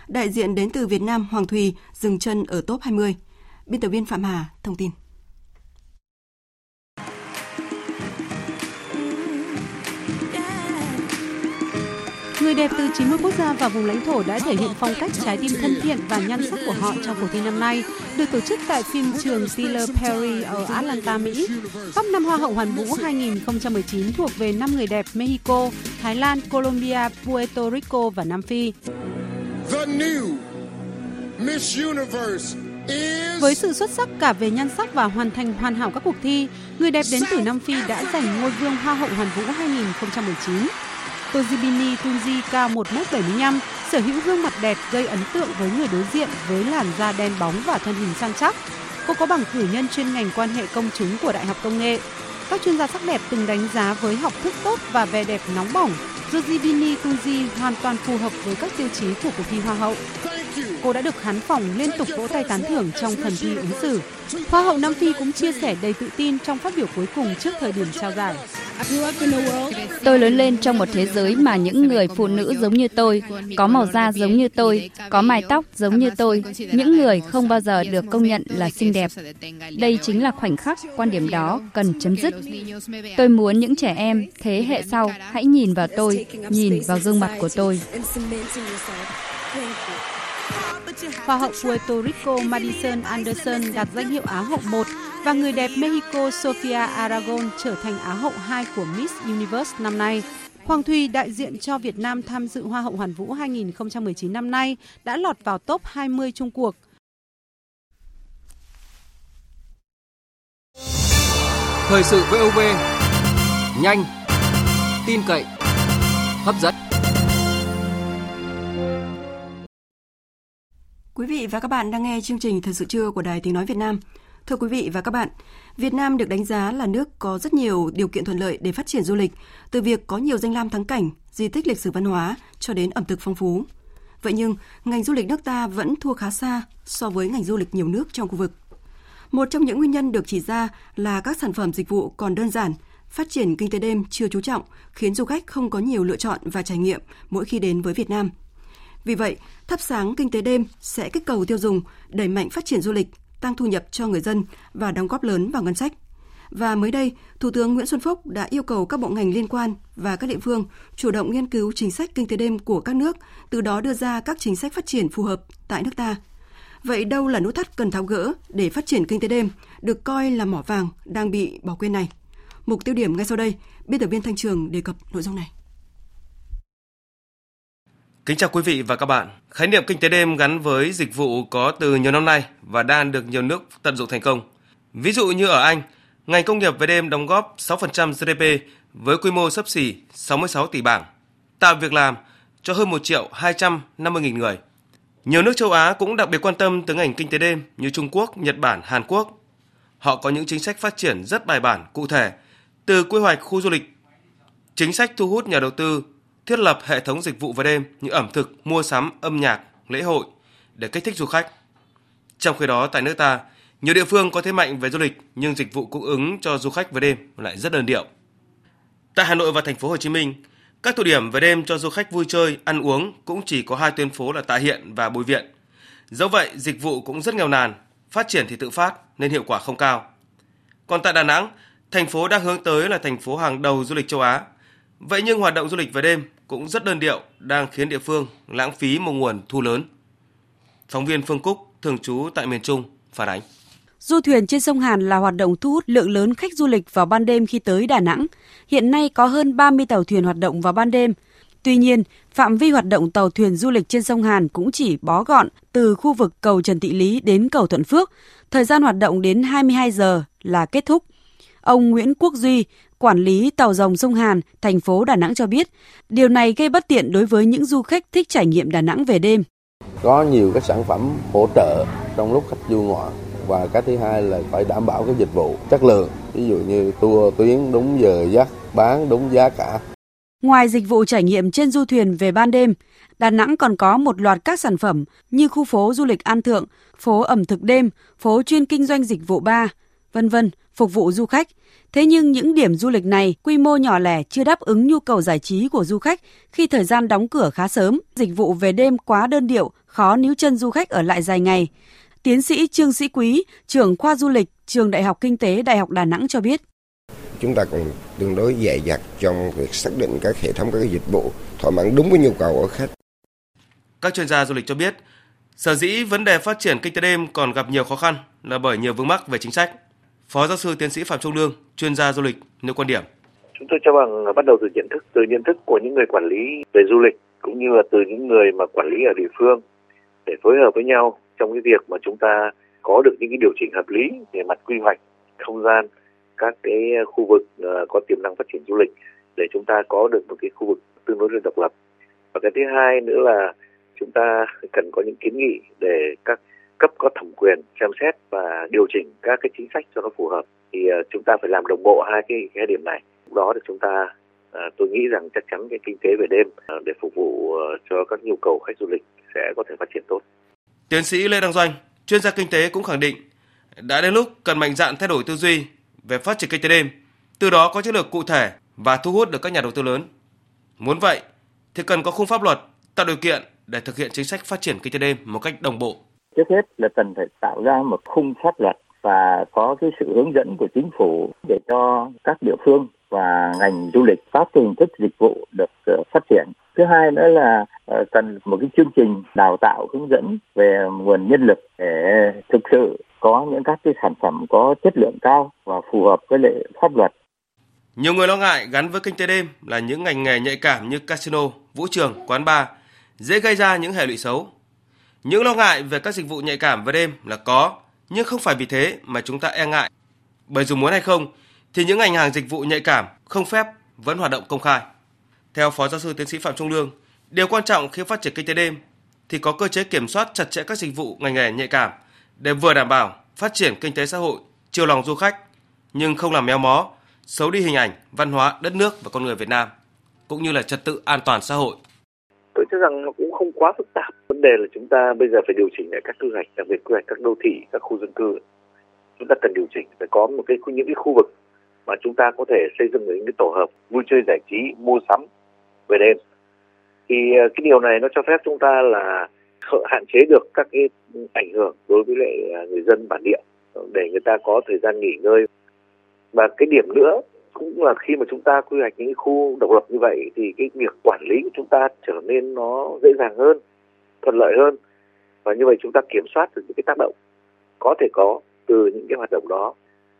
Đại diện đến từ Việt Nam Hoàng Thùy dừng chân ở top 20. Biên tập viên Phạm Hà thông tin. Người đẹp từ 90 quốc gia và vùng lãnh thổ đã thể hiện phong cách trái tim thân thiện và nhan sắc của họ trong cuộc thi năm nay, được tổ chức tại phim trường Tyler Perry ở Atlanta, Mỹ. Top năm Hoa hậu Hoàn vũ 2019 thuộc về 5 người đẹp Mexico, Thái Lan, Colombia, Puerto Rico và Nam Phi. The new Miss Universe với sự xuất sắc cả về nhan sắc và hoàn thành hoàn hảo các cuộc thi, người đẹp đến từ Nam Phi đã giành ngôi vương Hoa hậu Hoàn vũ 2019. Tojibini Tunji cao 1m75, sở hữu gương mặt đẹp gây ấn tượng với người đối diện với làn da đen bóng và thân hình săn chắc. Cô có bằng cử nhân chuyên ngành quan hệ công chứng của Đại học Công nghệ. Các chuyên gia sắc đẹp từng đánh giá với học thức tốt và vẻ đẹp nóng bỏng, Josibini Tunji hoàn toàn phù hợp với các tiêu chí của cuộc thi Hoa hậu. Cô đã được khán phòng liên tục vỗ tay tán thưởng trong phần thi ứng xử. Hoa hậu Nam Phi cũng chia sẻ đầy tự tin trong phát biểu cuối cùng trước thời điểm trao giải. Tôi lớn lên trong một thế giới mà những người phụ nữ giống như tôi, có màu da giống như tôi, có mái tóc giống như tôi, những người không bao giờ được công nhận là xinh đẹp. Đây chính là khoảnh khắc quan điểm đó cần chấm dứt. Tôi muốn những trẻ em, thế hệ sau hãy nhìn vào tôi, nhìn vào gương mặt của tôi. Hoa hậu Puerto Rico Madison Anderson đạt danh hiệu Á hậu 1 và người đẹp Mexico Sofia Aragon trở thành Á hậu 2 của Miss Universe năm nay. Hoàng Thùy đại diện cho Việt Nam tham dự Hoa hậu Hoàn vũ 2019 năm nay đã lọt vào top 20 chung cuộc. Thời sự VOV nhanh, tin cậy, hấp dẫn. Quý vị và các bạn đang nghe chương trình Thời sự trưa của Đài Tiếng Nói Việt Nam. Thưa quý vị và các bạn, Việt Nam được đánh giá là nước có rất nhiều điều kiện thuận lợi để phát triển du lịch, từ việc có nhiều danh lam thắng cảnh, di tích lịch sử văn hóa cho đến ẩm thực phong phú. Vậy nhưng, ngành du lịch nước ta vẫn thua khá xa so với ngành du lịch nhiều nước trong khu vực. Một trong những nguyên nhân được chỉ ra là các sản phẩm dịch vụ còn đơn giản, phát triển kinh tế đêm chưa chú trọng, khiến du khách không có nhiều lựa chọn và trải nghiệm mỗi khi đến với Việt Nam. Vì vậy, thắp sáng kinh tế đêm sẽ kích cầu tiêu dùng, đẩy mạnh phát triển du lịch, tăng thu nhập cho người dân và đóng góp lớn vào ngân sách. Và mới đây, Thủ tướng Nguyễn Xuân Phúc đã yêu cầu các bộ ngành liên quan và các địa phương chủ động nghiên cứu chính sách kinh tế đêm của các nước, từ đó đưa ra các chính sách phát triển phù hợp tại nước ta. Vậy đâu là nút thắt cần tháo gỡ để phát triển kinh tế đêm, được coi là mỏ vàng đang bị bỏ quên này? Mục tiêu điểm ngay sau đây, biên tập viên Thanh Trường đề cập nội dung này. Kính chào quý vị và các bạn. Khái niệm kinh tế đêm gắn với dịch vụ có từ nhiều năm nay và đang được nhiều nước tận dụng thành công. Ví dụ như ở Anh, ngành công nghiệp về đêm đóng góp 6% GDP với quy mô sấp xỉ 66 tỷ bảng, tạo việc làm cho hơn 1 triệu 250 nghìn người. Nhiều nước châu Á cũng đặc biệt quan tâm tới ngành kinh tế đêm như Trung Quốc, Nhật Bản, Hàn Quốc. Họ có những chính sách phát triển rất bài bản, cụ thể, từ quy hoạch khu du lịch, chính sách thu hút nhà đầu tư thiết lập hệ thống dịch vụ vào đêm như ẩm thực, mua sắm, âm nhạc, lễ hội để kích thích du khách. Trong khi đó tại nước ta, nhiều địa phương có thế mạnh về du lịch nhưng dịch vụ cung ứng cho du khách về đêm lại rất đơn điệu. Tại Hà Nội và thành phố Hồ Chí Minh, các tụ điểm về đêm cho du khách vui chơi, ăn uống cũng chỉ có hai tuyến phố là Tạ Hiện và Bùi Viện. Dẫu vậy, dịch vụ cũng rất nghèo nàn, phát triển thì tự phát nên hiệu quả không cao. Còn tại Đà Nẵng, thành phố đang hướng tới là thành phố hàng đầu du lịch châu Á. Vậy nhưng hoạt động du lịch về đêm cũng rất đơn điệu, đang khiến địa phương lãng phí một nguồn thu lớn. Phóng viên Phương Cúc, thường trú tại miền Trung, phản ánh. Du thuyền trên sông Hàn là hoạt động thu hút lượng lớn khách du lịch vào ban đêm khi tới Đà Nẵng. Hiện nay có hơn 30 tàu thuyền hoạt động vào ban đêm. Tuy nhiên, phạm vi hoạt động tàu thuyền du lịch trên sông Hàn cũng chỉ bó gọn từ khu vực cầu Trần Thị Lý đến cầu Thuận Phước. Thời gian hoạt động đến 22 giờ là kết thúc. Ông Nguyễn Quốc Duy, quản lý tàu rồng sông Hàn, thành phố Đà Nẵng cho biết, điều này gây bất tiện đối với những du khách thích trải nghiệm Đà Nẵng về đêm. Có nhiều cái sản phẩm hỗ trợ trong lúc khách du ngoại và cái thứ hai là phải đảm bảo cái dịch vụ chất lượng ví dụ như tour tuyến đúng giờ giấc bán đúng giá cả Ngoài dịch vụ trải nghiệm trên du thuyền về ban đêm, Đà Nẵng còn có một loạt các sản phẩm như khu phố du lịch An Thượng, phố ẩm thực đêm, phố chuyên kinh doanh dịch vụ bar, vân vân, phục vụ du khách. Thế nhưng những điểm du lịch này quy mô nhỏ lẻ chưa đáp ứng nhu cầu giải trí của du khách khi thời gian đóng cửa khá sớm, dịch vụ về đêm quá đơn điệu, khó níu chân du khách ở lại dài ngày. Tiến sĩ Trương Sĩ Quý, trưởng khoa du lịch, trường Đại học Kinh tế Đại học Đà Nẵng cho biết. Chúng ta còn tương đối dè dặt trong việc xác định các hệ thống các dịch vụ thỏa mãn đúng với nhu cầu của khách. Các chuyên gia du lịch cho biết, sở dĩ vấn đề phát triển kinh tế đêm còn gặp nhiều khó khăn là bởi nhiều vướng mắc về chính sách. Phó giáo sư tiến sĩ Phạm Trung Lương, chuyên gia du lịch nêu quan điểm. Chúng tôi cho rằng bắt đầu từ nhận thức, từ nhận thức của những người quản lý về du lịch cũng như là từ những người mà quản lý ở địa phương để phối hợp với nhau trong cái việc mà chúng ta có được những cái điều chỉnh hợp lý về mặt quy hoạch không gian các cái khu vực ờ, có tiềm năng phát triển du lịch để chúng ta có được một cái khu vực tương đối độc lập và cái thứ hai nữa là chúng ta cần có những kiến nghị để các cấp có thẩm quyền xem xét và điều chỉnh các cái chính sách cho nó phù hợp thì ờ, chúng ta phải làm đồng bộ hai cái cái điểm này đó thì chúng ta ờ, tôi nghĩ rằng chắc chắn cái kinh tế về đêm ờ, để phục vụ cho các nhu cầu khách du lịch sẽ có thể phát triển tốt. Tiến sĩ Lê Đăng Doanh, chuyên gia kinh tế cũng khẳng định đã đến lúc cần mạnh dạn thay đổi tư duy về phát triển kinh tế đêm, từ đó có chiến lược cụ thể và thu hút được các nhà đầu tư lớn. Muốn vậy thì cần có khung pháp luật tạo điều kiện để thực hiện chính sách phát triển kinh tế đêm một cách đồng bộ. Trước hết là cần phải tạo ra một khung pháp luật và có cái sự hướng dẫn của chính phủ để cho các địa phương và ngành du lịch các hình thức dịch vụ được ờ, phát triển. Thứ hai nữa là ờ, cần một cái chương trình đào tạo hướng dẫn về nguồn nhân lực để thực sự có những các cái sản phẩm có chất lượng cao và phù hợp với lệ pháp luật. Nhiều người lo ngại gắn với kinh tế đêm là những ngành nghề nhạy cảm như casino, vũ trường, quán bar dễ gây ra những hệ lụy xấu. Những lo ngại về các dịch vụ nhạy cảm về đêm là có, nhưng không phải vì thế mà chúng ta e ngại. Bởi dù muốn hay không thì những ngành hàng dịch vụ nhạy cảm không phép vẫn hoạt động công khai. Theo Phó Giáo sư Tiến sĩ Phạm Trung Lương, điều quan trọng khi phát triển kinh tế đêm thì có cơ chế kiểm soát chặt chẽ các dịch vụ ngành nghề nhạy cảm để vừa đảm bảo phát triển kinh tế xã hội, chiều lòng du khách, nhưng không làm méo mó, xấu đi hình ảnh, văn hóa, đất nước và con người Việt Nam, cũng như là trật tự an toàn xã hội. Tôi cho rằng nó cũng quá phức tạp. Vấn đề là chúng ta bây giờ phải điều chỉnh lại các quy hoạch, đặc biệt quy hoạch các đô thị, các khu dân cư. Chúng ta cần điều chỉnh, phải có một cái những cái khu vực mà chúng ta có thể xây dựng những cái tổ hợp vui chơi giải trí, mua sắm về đêm. Thì ờ, cái điều này nó cho phép chúng ta là hạn chế được các cái ảnh hưởng đối với lại ờ, người dân bản địa để người ta có thời gian nghỉ ngơi và cái điểm nữa cũng là khi mà chúng ta quy hoạch những khu độc lập như vậy thì cái việc quản lý của chúng ta trở nên nó dễ dàng hơn thuận lợi hơn. Và như vậy chúng ta kiểm soát được những cái tác động có thể có từ những cái hoạt động đó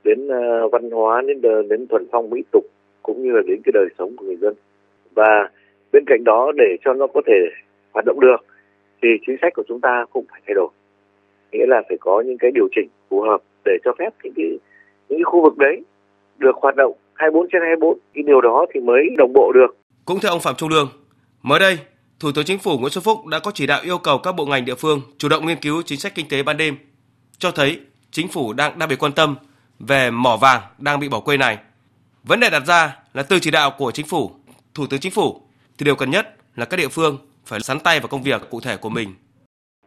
đến uh, văn hóa đến đến thuần phong mỹ tục cũng như là đến cái đời sống của người dân. Và bên cạnh đó để cho nó có thể hoạt động được thì chính sách của chúng ta cũng phải thay đổi. Nghĩa là phải có những cái điều chỉnh phù hợp để cho phép những cái những cái khu vực đấy được hoạt động 24 trên 24 cái điều đó thì mới đồng bộ được. Cũng theo ông Phạm Trung Lương, mới đây Thủ tướng Chính phủ Nguyễn Xuân Phúc đã có chỉ đạo yêu cầu các bộ ngành địa phương chủ động nghiên cứu chính sách kinh tế ban đêm, cho thấy chính phủ đang đặc biệt quan tâm về mỏ vàng đang bị bỏ quên này. Vấn đề đặt ra là từ chỉ đạo của chính phủ, Thủ tướng Chính phủ thì điều cần nhất là các địa phương phải sắn tay vào công việc cụ thể của mình.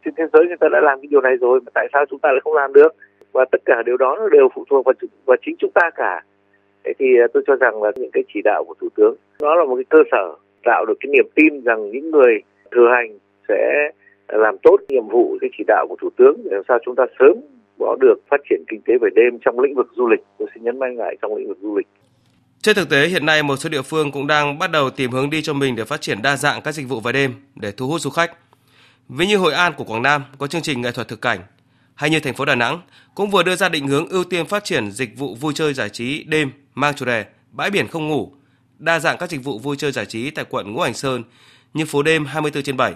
Trên thế giới người ta đã làm cái điều này rồi, mà tại sao chúng ta lại không làm được? Và tất cả điều đó nó đều phụ thuộc vào, vào chính chúng ta cả. Thế thì à, tôi cho rằng là những cái chỉ đạo của Thủ tướng, nó là một cái cơ sở tạo được cái niềm tin rằng những người thừa hành sẽ làm tốt nhiệm vụ cái chỉ đạo của Thủ tướng để làm sao chúng ta sớm có được phát triển kinh tế về đêm trong lĩnh vực du lịch. Tôi xin nhấn mạnh lại trong lĩnh vực du lịch. Trên thực tế, hiện nay một số địa phương cũng đang bắt đầu tìm hướng đi cho mình để phát triển đa dạng các dịch vụ về đêm để thu hút du khách. Ví như Hội An của Quảng Nam có chương trình nghệ thuật thực cảnh, hay như thành phố Đà Nẵng cũng vừa đưa ra định hướng ưu tiên phát triển dịch vụ vui chơi giải trí đêm mang chủ đề bãi biển không ngủ, đa dạng các dịch vụ vui chơi giải trí tại quận Ngũ Hành Sơn như phố đêm 24 trên 7,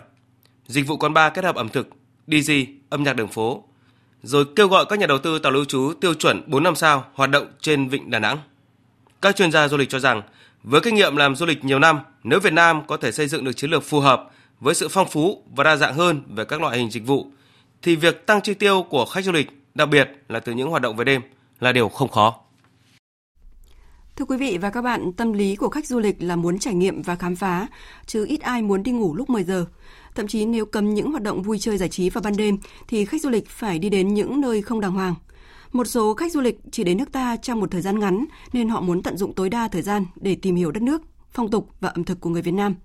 dịch vụ quán bar kết hợp ẩm thực, DJ, âm nhạc đường phố, rồi kêu gọi các nhà đầu tư tàu lưu trú tiêu chuẩn 4 năm sao hoạt động trên vịnh Đà Nẵng. Các chuyên gia du lịch cho rằng, với kinh nghiệm làm du lịch nhiều năm, nếu Việt Nam có thể xây dựng được chiến lược phù hợp với sự phong phú và đa dạng hơn về các loại hình dịch vụ, thì việc tăng chi tiêu của khách du lịch, đặc biệt là từ những hoạt động về đêm, là điều không khó. Thưa quý vị và các bạn, tâm lý của khách du lịch là muốn trải nghiệm và khám phá, chứ ít ai muốn đi ngủ lúc 10 giờ. Thậm chí nếu cấm những hoạt động vui chơi giải trí vào ban đêm thì khách du lịch phải đi đến những nơi không đàng hoàng. Một số khách du lịch chỉ đến nước ta trong một thời gian ngắn nên họ muốn tận dụng tối đa thời gian để tìm hiểu đất nước, phong tục và ẩm thực của người Việt Nam.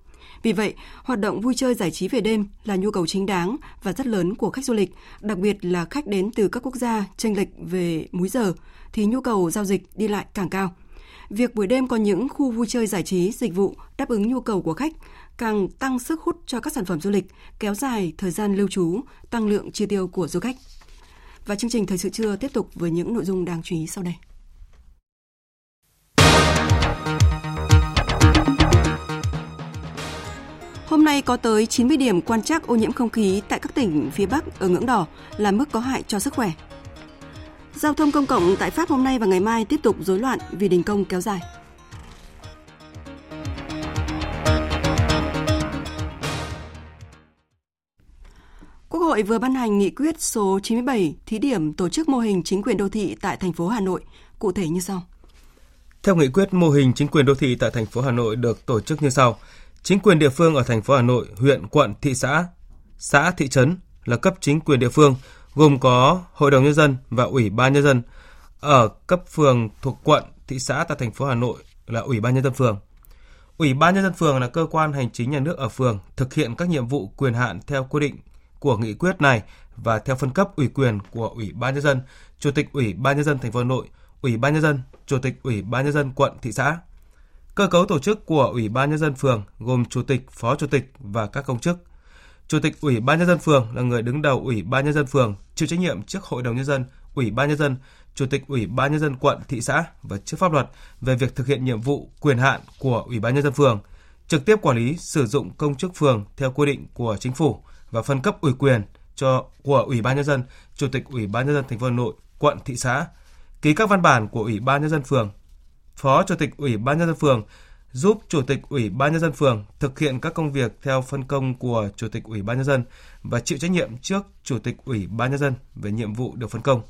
Vì vậy, hoạt động vui chơi giải trí về đêm là nhu cầu chính đáng và rất lớn của khách du lịch, đặc biệt là khách đến từ các quốc gia chênh lệch về múi giờ thì nhu cầu giao dịch đi lại càng cao. Việc buổi đêm có những khu vui chơi giải trí, dịch vụ đáp ứng nhu cầu của khách càng tăng sức hút cho các sản phẩm du lịch, kéo dài thời gian lưu trú, tăng lượng chi tiêu của du khách. Và chương trình Thời sự trưa tiếp tục với những nội dung đáng chú ý sau đây. Nay có tới 90 điểm quan trắc ô nhiễm không khí tại các tỉnh phía Bắc ở ngưỡng đỏ là mức có hại cho sức khỏe. Giao thông công cộng tại Pháp hôm nay và ngày mai tiếp tục rối loạn vì đình công kéo dài. Quốc hội vừa ban hành nghị quyết số 97 thí điểm tổ chức mô hình chính quyền đô thị tại thành phố Hà Nội, cụ thể như sau. Theo nghị quyết, mô hình chính quyền đô thị tại thành phố Hà Nội được tổ chức như sau. Chính quyền địa phương ở thành phố Hà Nội, huyện, quận, thị xã, xã, thị trấn là cấp chính quyền địa phương, gồm có Hội đồng Nhân dân và Ủy ban Nhân dân. Ở cấp phường thuộc quận, thị xã tại thành phố Hà Nội là Ủy ban Nhân dân phường. Ủy ban Nhân dân phường là cơ quan hành chính nhà nước ở phường thực hiện các nhiệm vụ quyền hạn theo quy định của nghị quyết này và theo phân cấp ủy quyền của Ủy ban nhân dân, Chủ tịch Ủy ban nhân dân thành phố Hà Nội, Ủy ban nhân dân, Chủ tịch Ủy ban nhân dân quận, thị xã. Cơ cấu tổ chức của Ủy ban nhân dân phường gồm chủ tịch, phó chủ tịch và các công chức. Chủ tịch Ủy ban nhân dân phường là người đứng đầu Ủy ban nhân dân phường, chịu trách nhiệm trước Hội đồng nhân dân, Ủy ban nhân dân, Chủ tịch Ủy ban nhân dân quận, thị xã và trước pháp luật về việc thực hiện nhiệm vụ quyền hạn của Ủy ban nhân dân phường, trực tiếp quản lý sử dụng công chức phường theo quy định của chính phủ và phân cấp ủy quyền cho của Ủy ban nhân dân, Chủ tịch Ủy ban nhân dân thành phố Hà Nội, quận, thị xã ký các văn bản của Ủy ban nhân dân phường. Phó Chủ tịch Ủy ban nhân dân phường, giúp Chủ tịch Ủy ban nhân dân phường thực hiện các công việc theo phân công của Chủ tịch Ủy ban nhân dân và chịu trách nhiệm trước Chủ tịch Ủy ban nhân dân về nhiệm vụ được phân công.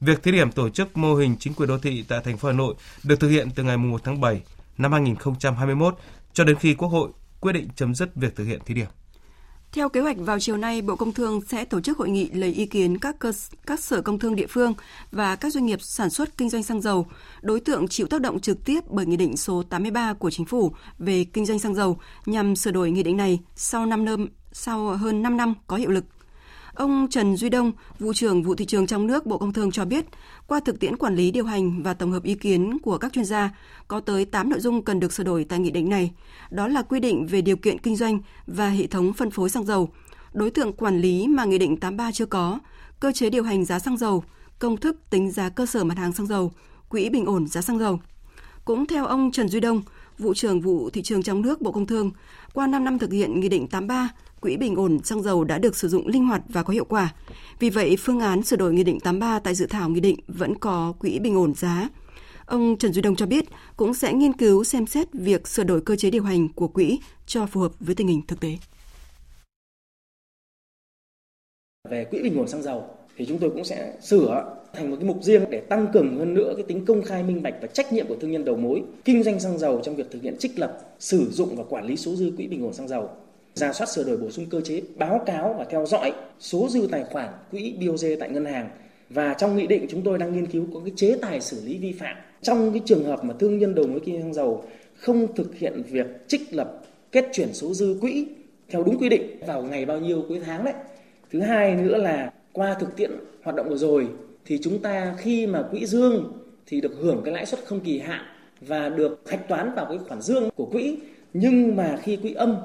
Việc thí điểm tổ chức mô hình chính quyền đô thị tại thành phố Hà Nội được thực hiện từ ngày 1 tháng 7 năm 2021 cho đến khi Quốc hội quyết định chấm dứt việc thực hiện thí điểm. Theo kế hoạch vào chiều nay, Bộ Công Thương sẽ tổ chức hội nghị lấy ý kiến các cơ, các sở công thương địa phương và các doanh nghiệp sản xuất kinh doanh xăng dầu, đối tượng chịu tác động trực tiếp bởi Nghị định số 83 của Chính phủ về kinh doanh xăng dầu nhằm sửa đổi nghị định này sau 5 năm sau hơn 5 năm có hiệu lực. Ông Trần Duy Đông, vụ trưởng vụ thị trường trong nước Bộ Công Thương cho biết, qua thực tiễn quản lý điều hành và tổng hợp ý kiến của các chuyên gia, có tới 8 nội dung cần được sửa đổi tại nghị định này. Đó là quy định về điều kiện kinh doanh và hệ thống phân phối xăng dầu, đối tượng quản lý mà Nghị định 83 chưa có, cơ chế điều hành giá xăng dầu, công thức tính giá cơ sở mặt hàng xăng dầu, quỹ bình ổn giá xăng dầu. Cũng theo ông Trần Duy Đông, vụ trưởng vụ thị trường trong nước Bộ Công Thương, qua 5 năm thực hiện Nghị định 83, quỹ bình ổn xăng dầu đã được sử dụng linh hoạt và có hiệu quả. Vì vậy, phương án sửa đổi Nghị định 83 tại dự thảo nghị định vẫn có quỹ bình ổn giá. Ông Trần Duy Đông cho biết cũng sẽ nghiên cứu xem xét việc sửa đổi cơ chế điều hành của quỹ cho phù hợp với tình hình thực tế. Về quỹ bình ổn xăng dầu thì chúng tôi cũng sẽ sửa thành một cái mục riêng để tăng cường hơn nữa cái tính công khai minh bạch và trách nhiệm của thương nhân đầu mối kinh doanh xăng dầu trong việc thực hiện trích lập, sử dụng và quản lý số dư quỹ bình ổn xăng dầu ra soát sửa đổi bổ sung cơ chế, báo cáo và theo dõi số dư tài khoản quỹ BOJ tại ngân hàng. Và trong nghị định chúng tôi đang nghiên cứu có cái chế tài xử lý vi phạm. Trong cái trường hợp mà thương nhân đầu mối kinh doanh dầu không thực hiện việc trích lập, kết chuyển số dư quỹ theo đúng quy định vào ngày bao nhiêu cuối tháng đấy. Thứ hai nữa là qua thực tiễn hoạt động vừa rồi thì chúng ta khi mà quỹ dương thì được hưởng cái lãi suất không kỳ hạn và được hạch toán vào cái khoản dương của quỹ. Nhưng mà khi quỹ âm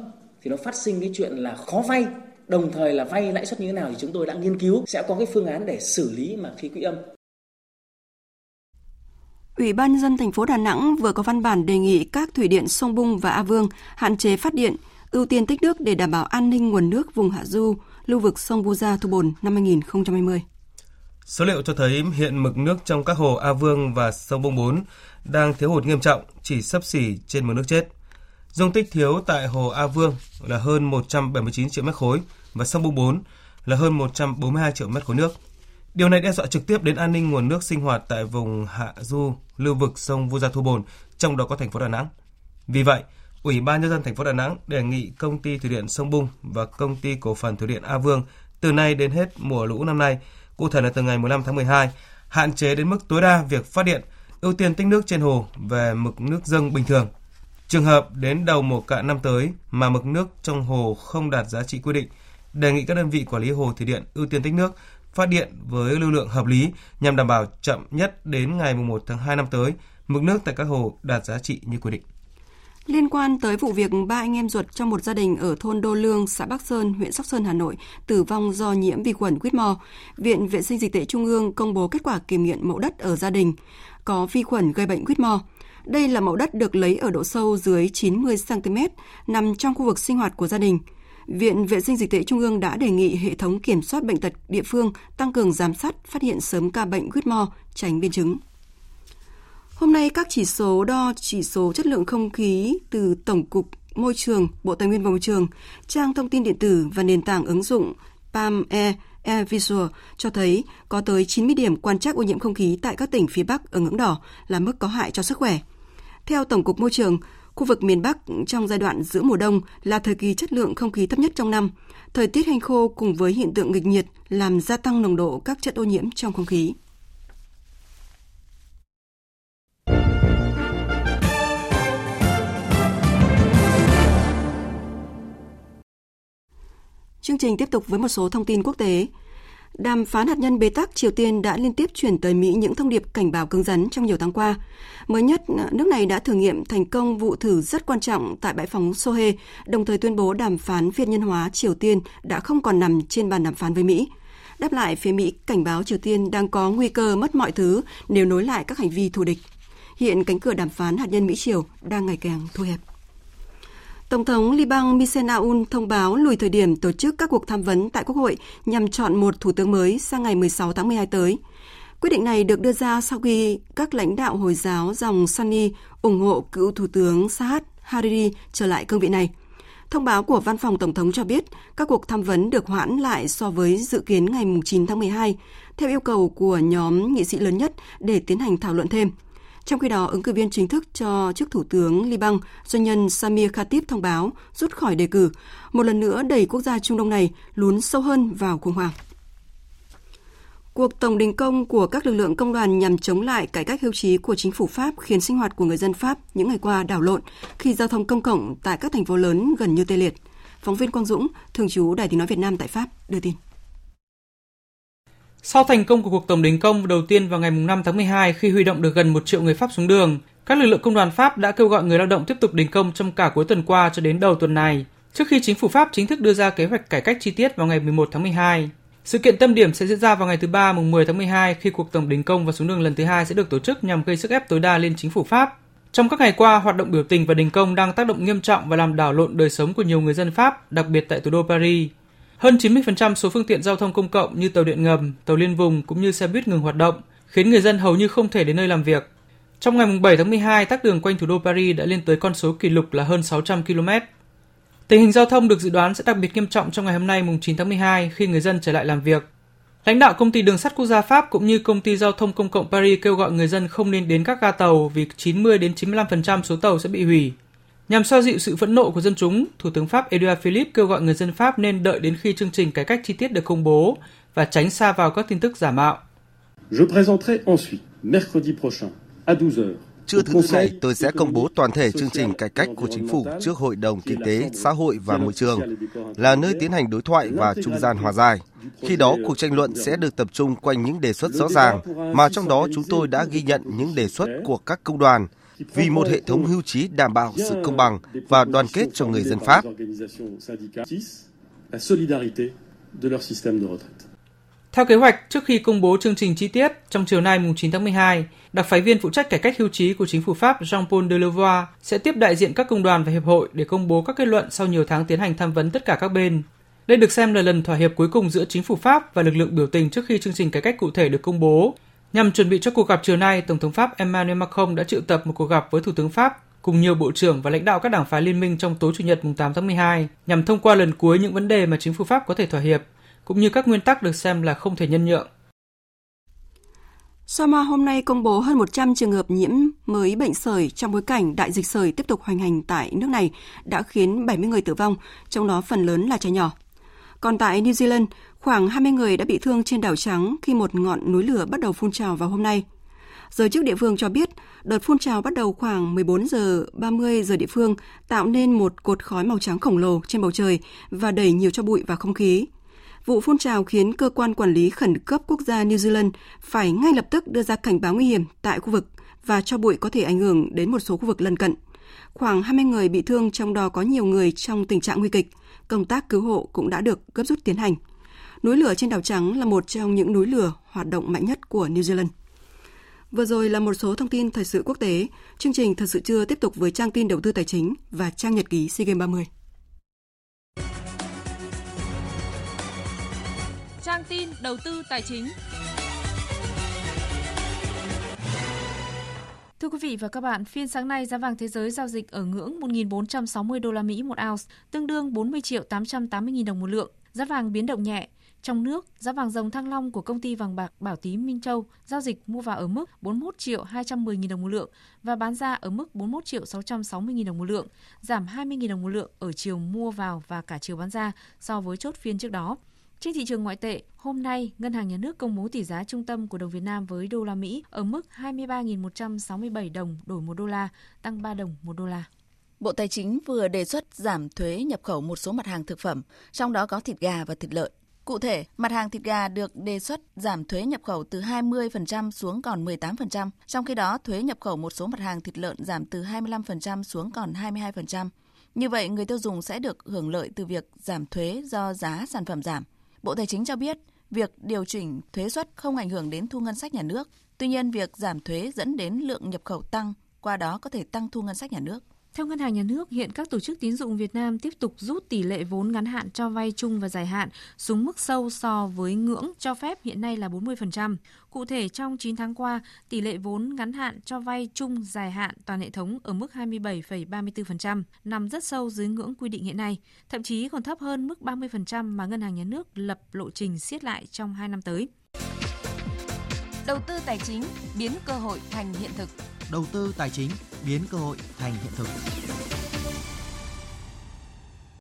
thì nó phát sinh cái chuyện là khó vay đồng thời là vay lãi suất như thế nào thì chúng tôi đã nghiên cứu sẽ có cái phương án để xử lý mà khi quỹ âm. Ủy ban nhân dân thành phố Đà Nẵng vừa có văn bản đề nghị các thủy điện Sông Bung và A Vương hạn chế phát điện, ưu tiên tích nước để đảm bảo an ninh nguồn nước vùng hạ du, lưu vực sông Vu Gia Thu Bồn năm 2020. Số liệu cho thấy hiện mực nước trong các hồ A Vương và sông Bung 4 đang thiếu hụt nghiêm trọng, chỉ sấp xỉ trên mực nước chết. Dung tích thiếu tại hồ A Vương là hơn 179 triệu mét khối và sông Bung 4 là hơn 142 triệu mét khối nước. Điều này đe dọa trực tiếp đến an ninh nguồn nước sinh hoạt tại vùng hạ du, lưu vực sông Vu Gia Thu Bồn, trong đó có thành phố Đà Nẵng. Vì vậy, Ủy ban nhân dân thành phố Đà Nẵng đề nghị công ty thủy điện sông Bung và công ty cổ phần thủy điện A Vương từ nay đến hết mùa lũ năm nay, cụ thể là từ ngày 15 tháng 12, hạn chế đến mức tối đa việc phát điện, ưu tiên tích nước trên hồ về mực nước dâng bình thường. Trường hợp đến đầu mùa cạn năm tới mà mực nước trong hồ không đạt giá trị quy định, đề nghị các đơn vị quản lý hồ thủy điện ưu tiên tích nước, phát điện với lưu lượng hợp lý nhằm đảm bảo chậm nhất đến ngày 1 tháng 2 năm tới, mực nước tại các hồ đạt giá trị như quy định. Liên quan tới vụ việc ba anh em ruột trong một gia đình ở thôn Đô Lương, xã Bắc Sơn, huyện Sóc Sơn, Hà Nội tử vong do nhiễm vi khuẩn Whitmore, Viện Vệ sinh Dịch tễ Trung ương công bố kết quả kiểm nghiệm mẫu đất ở gia đình có vi khuẩn gây bệnh Whitmore. Đây là mẫu đất được lấy ở độ sâu dưới 90 cm, nằm trong khu vực sinh hoạt của gia đình. Viện Vệ sinh Dịch tễ Trung ương đã đề nghị hệ thống kiểm soát bệnh tật địa phương tăng cường giám sát, phát hiện sớm ca bệnh Whitmore, tránh biến chứng. Hôm nay, các chỉ số đo chỉ số chất lượng không khí từ Tổng cục Môi trường, Bộ Tài nguyên và Môi trường, trang thông tin điện tử và nền tảng ứng dụng PAM E Air Visual cho thấy có tới 90 điểm quan trắc ô nhiễm không khí tại các tỉnh phía Bắc ở ngưỡng đỏ là mức có hại cho sức khỏe. Theo Tổng cục Môi trường, khu vực miền Bắc trong giai đoạn giữa mùa đông là thời kỳ chất lượng không khí thấp nhất trong năm. Thời tiết hanh khô cùng với hiện tượng nghịch nhiệt làm gia tăng nồng độ các chất ô nhiễm trong không khí. Chương trình tiếp tục với một số thông tin quốc tế. Đàm phán hạt nhân bế tắc Triều Tiên đã liên tiếp chuyển tới Mỹ những thông điệp cảnh báo cứng rắn trong nhiều tháng qua. Mới nhất, nước này đã thử nghiệm thành công vụ thử rất quan trọng tại bãi phóng Sohe, đồng thời tuyên bố đàm phán phiên nhân hóa Triều Tiên đã không còn nằm trên bàn đàm phán với Mỹ. Đáp lại, phía Mỹ cảnh báo Triều Tiên đang có nguy cơ mất mọi thứ nếu nối lại các hành vi thù địch. Hiện cánh cửa đàm phán hạt nhân Mỹ-Triều đang ngày càng thu hẹp. Tổng thống Liban Michel Aoun thông báo lùi thời điểm tổ chức các cuộc tham vấn tại Quốc hội nhằm chọn một thủ tướng mới sang ngày 16 tháng 12 tới. Quyết định này được đưa ra sau khi các lãnh đạo Hồi giáo dòng Sunni ủng hộ cựu Thủ tướng Saad Hariri trở lại cương vị này. Thông báo của Văn phòng Tổng thống cho biết các cuộc tham vấn được hoãn lại so với dự kiến ngày 9 tháng 12, theo yêu cầu của nhóm nghị sĩ lớn nhất để tiến hành thảo luận thêm – trong khi đó, ứng cử viên chính thức cho chức Thủ tướng Liban, doanh nhân Samir Khatib thông báo rút khỏi đề cử, một lần nữa đẩy quốc gia Trung Đông này lún sâu hơn vào khủng hoảng. Cuộc tổng đình công của các lực lượng công đoàn nhằm chống lại cải cách hưu trí của chính phủ Pháp khiến sinh hoạt của người dân Pháp những ngày qua đảo lộn khi giao thông công cộng tại các thành phố lớn gần như tê liệt. Phóng viên Quang Dũng, thường trú Đài tiếng nói Việt Nam tại Pháp đưa tin. Sau thành công của cuộc tổng đình công đầu tiên vào ngày 5 tháng 12 khi huy động được gần 1 triệu người Pháp xuống đường, các lực lượng công đoàn Pháp đã kêu gọi người lao động tiếp tục đình công trong cả cuối tuần qua cho đến đầu tuần này, trước khi chính phủ Pháp chính thức đưa ra kế hoạch cải cách chi tiết vào ngày 11 tháng 12. Sự kiện tâm điểm sẽ diễn ra vào ngày thứ ba mùng 10 tháng 12 khi cuộc tổng đình công và xuống đường lần thứ hai sẽ được tổ chức nhằm gây sức ép tối đa lên chính phủ Pháp. Trong các ngày qua, hoạt động biểu tình và đình công đang tác động nghiêm trọng và làm đảo lộn đời sống của nhiều người dân Pháp, đặc biệt tại thủ đô Paris. Hơn 90% số phương tiện giao thông công cộng như tàu điện ngầm, tàu liên vùng cũng như xe buýt ngừng hoạt động, khiến người dân hầu như không thể đến nơi làm việc. Trong ngày 7 tháng 12, tắc đường quanh thủ đô Paris đã lên tới con số kỷ lục là hơn 600 km. Tình hình giao thông được dự đoán sẽ đặc biệt nghiêm trọng trong ngày hôm nay mùng 9 tháng 12 khi người dân trở lại làm việc. Lãnh đạo công ty đường sắt quốc gia Pháp cũng như công ty giao thông công cộng Paris kêu gọi người dân không nên đến các ga tàu vì 90 đến 95% số tàu sẽ bị hủy. Nhằm xoa dịu sự phẫn nộ của dân chúng, Thủ tướng Pháp Edouard Philippe kêu gọi người dân Pháp nên đợi đến khi chương trình cải cách chi tiết được công bố và tránh xa vào các tin tức giả mạo. Je présenterai ensuite mercredi prochain à 12 h Trưa thứ tư này, tôi sẽ công bố toàn thể chương trình cải cách của chính phủ trước Hội đồng Kinh tế, Xã hội và Môi trường, là nơi tiến hành đối thoại và trung gian hòa giải. Khi đó, cuộc tranh luận sẽ được tập trung quanh những đề xuất rõ ràng, mà trong đó chúng tôi đã ghi nhận những đề xuất của các công đoàn, vì một hệ thống hưu trí đảm bảo sự công bằng và đoàn kết cho người dân Pháp. la solidarité de leur système de retraite. Theo kế hoạch, trước khi công bố chương trình chi tiết, trong chiều nay mùng 9 tháng 12, đặc phái viên phụ trách cải cách hưu trí của chính phủ Pháp Jean-Paul Delevoye sẽ tiếp đại diện các công đoàn và hiệp hội để công bố các kết luận sau nhiều tháng tiến hành tham vấn tất cả các bên. Đây được xem là lần thỏa hiệp cuối cùng giữa chính phủ Pháp và lực lượng biểu tình trước khi chương trình cải cách cụ thể được công bố. Nhằm chuẩn bị cho cuộc gặp chiều nay, Tổng thống Pháp Emmanuel Macron đã triệu tập một cuộc gặp với Thủ tướng Pháp cùng nhiều bộ trưởng và lãnh đạo các đảng phái liên minh trong tối Chủ nhật mùng 8 tháng 12 nhằm thông qua lần cuối những vấn đề mà chính phủ Pháp có thể thỏa hiệp, cũng như các nguyên tắc được xem là không thể nhân nhượng. Sama hôm nay công bố hơn 100 trường hợp nhiễm mới bệnh sởi trong bối cảnh đại dịch sởi tiếp tục hoành hành tại nước này đã khiến 70 người tử vong, trong đó phần lớn là trẻ nhỏ. Còn tại New Zealand, khoảng 20 người đã bị thương trên đảo Trắng khi một ngọn núi lửa bắt đầu phun trào vào hôm nay. Giới chức địa phương cho biết, đợt phun trào bắt đầu khoảng 14 giờ 30 giờ địa phương, tạo nên một cột khói màu trắng khổng lồ trên bầu trời và đẩy nhiều cho bụi vào không khí. Vụ phun trào khiến cơ quan quản lý khẩn cấp quốc gia New Zealand phải ngay lập tức đưa ra cảnh báo nguy hiểm tại khu vực và cho bụi có thể ảnh hưởng đến một số khu vực lân cận. Khoảng 20 người bị thương trong đó có nhiều người trong tình trạng nguy kịch. Công tác cứu hộ cũng đã được gấp rút tiến hành. Núi lửa trên đảo Trắng là một trong những núi lửa hoạt động mạnh nhất của New Zealand. Vừa rồi là một số thông tin thời sự quốc tế. Chương trình Thật sự chưa tiếp tục với trang tin đầu tư tài chính và trang nhật ký SEA Games 30. Trang tin đầu tư tài chính. Thưa quý vị và các bạn, phiên sáng nay giá vàng thế giới giao dịch ở ngưỡng 1.460 đô la Mỹ một ounce, tương đương 40 triệu 880 000 đồng một lượng. Giá vàng biến động nhẹ, trong nước, giá vàng dòng thăng long của công ty vàng bạc Bảo Tín Minh Châu giao dịch mua vào ở mức 41 triệu 210 000 đồng một lượng và bán ra ở mức 41 triệu 660 000 đồng một lượng, giảm 20 000 đồng một lượng ở chiều mua vào và cả chiều bán ra so với chốt phiên trước đó. Trên thị trường ngoại tệ, hôm nay, Ngân hàng Nhà nước công bố tỷ giá trung tâm của đồng Việt Nam với đô la Mỹ ở mức 23.167 đồng đổi 1 đô la, tăng 3 đồng 1 đô la. Bộ Tài chính vừa đề xuất giảm thuế nhập khẩu một số mặt hàng thực phẩm, trong đó có thịt gà và thịt lợn. Cụ thể, mặt hàng thịt gà được đề xuất giảm thuế nhập khẩu từ 20% xuống còn 18%, trong khi đó thuế nhập khẩu một số mặt hàng thịt lợn giảm từ 25% xuống còn 22%. Như vậy, người tiêu dùng sẽ được hưởng lợi từ việc giảm thuế do giá sản phẩm giảm. Bộ Tài chính cho biết, việc điều chỉnh thuế suất không ảnh hưởng đến thu ngân sách nhà nước. Tuy nhiên, việc giảm thuế dẫn đến lượng nhập khẩu tăng, qua đó có thể tăng thu ngân sách nhà nước. Theo Ngân hàng Nhà nước, hiện các tổ chức tín dụng Việt Nam tiếp tục rút tỷ lệ vốn ngắn hạn cho vay chung và dài hạn xuống mức sâu so với ngưỡng cho phép hiện nay là 40%. Cụ thể, trong 9 tháng qua, tỷ lệ vốn ngắn hạn cho vay chung dài hạn toàn hệ thống ở mức 27,34%, nằm rất sâu dưới ngưỡng quy định hiện nay, thậm chí còn thấp hơn mức 30% mà Ngân hàng Nhà nước lập lộ trình siết lại trong 2 năm tới. Đầu tư tài chính biến cơ hội thành hiện thực đầu tư tài chính biến cơ hội thành hiện thực.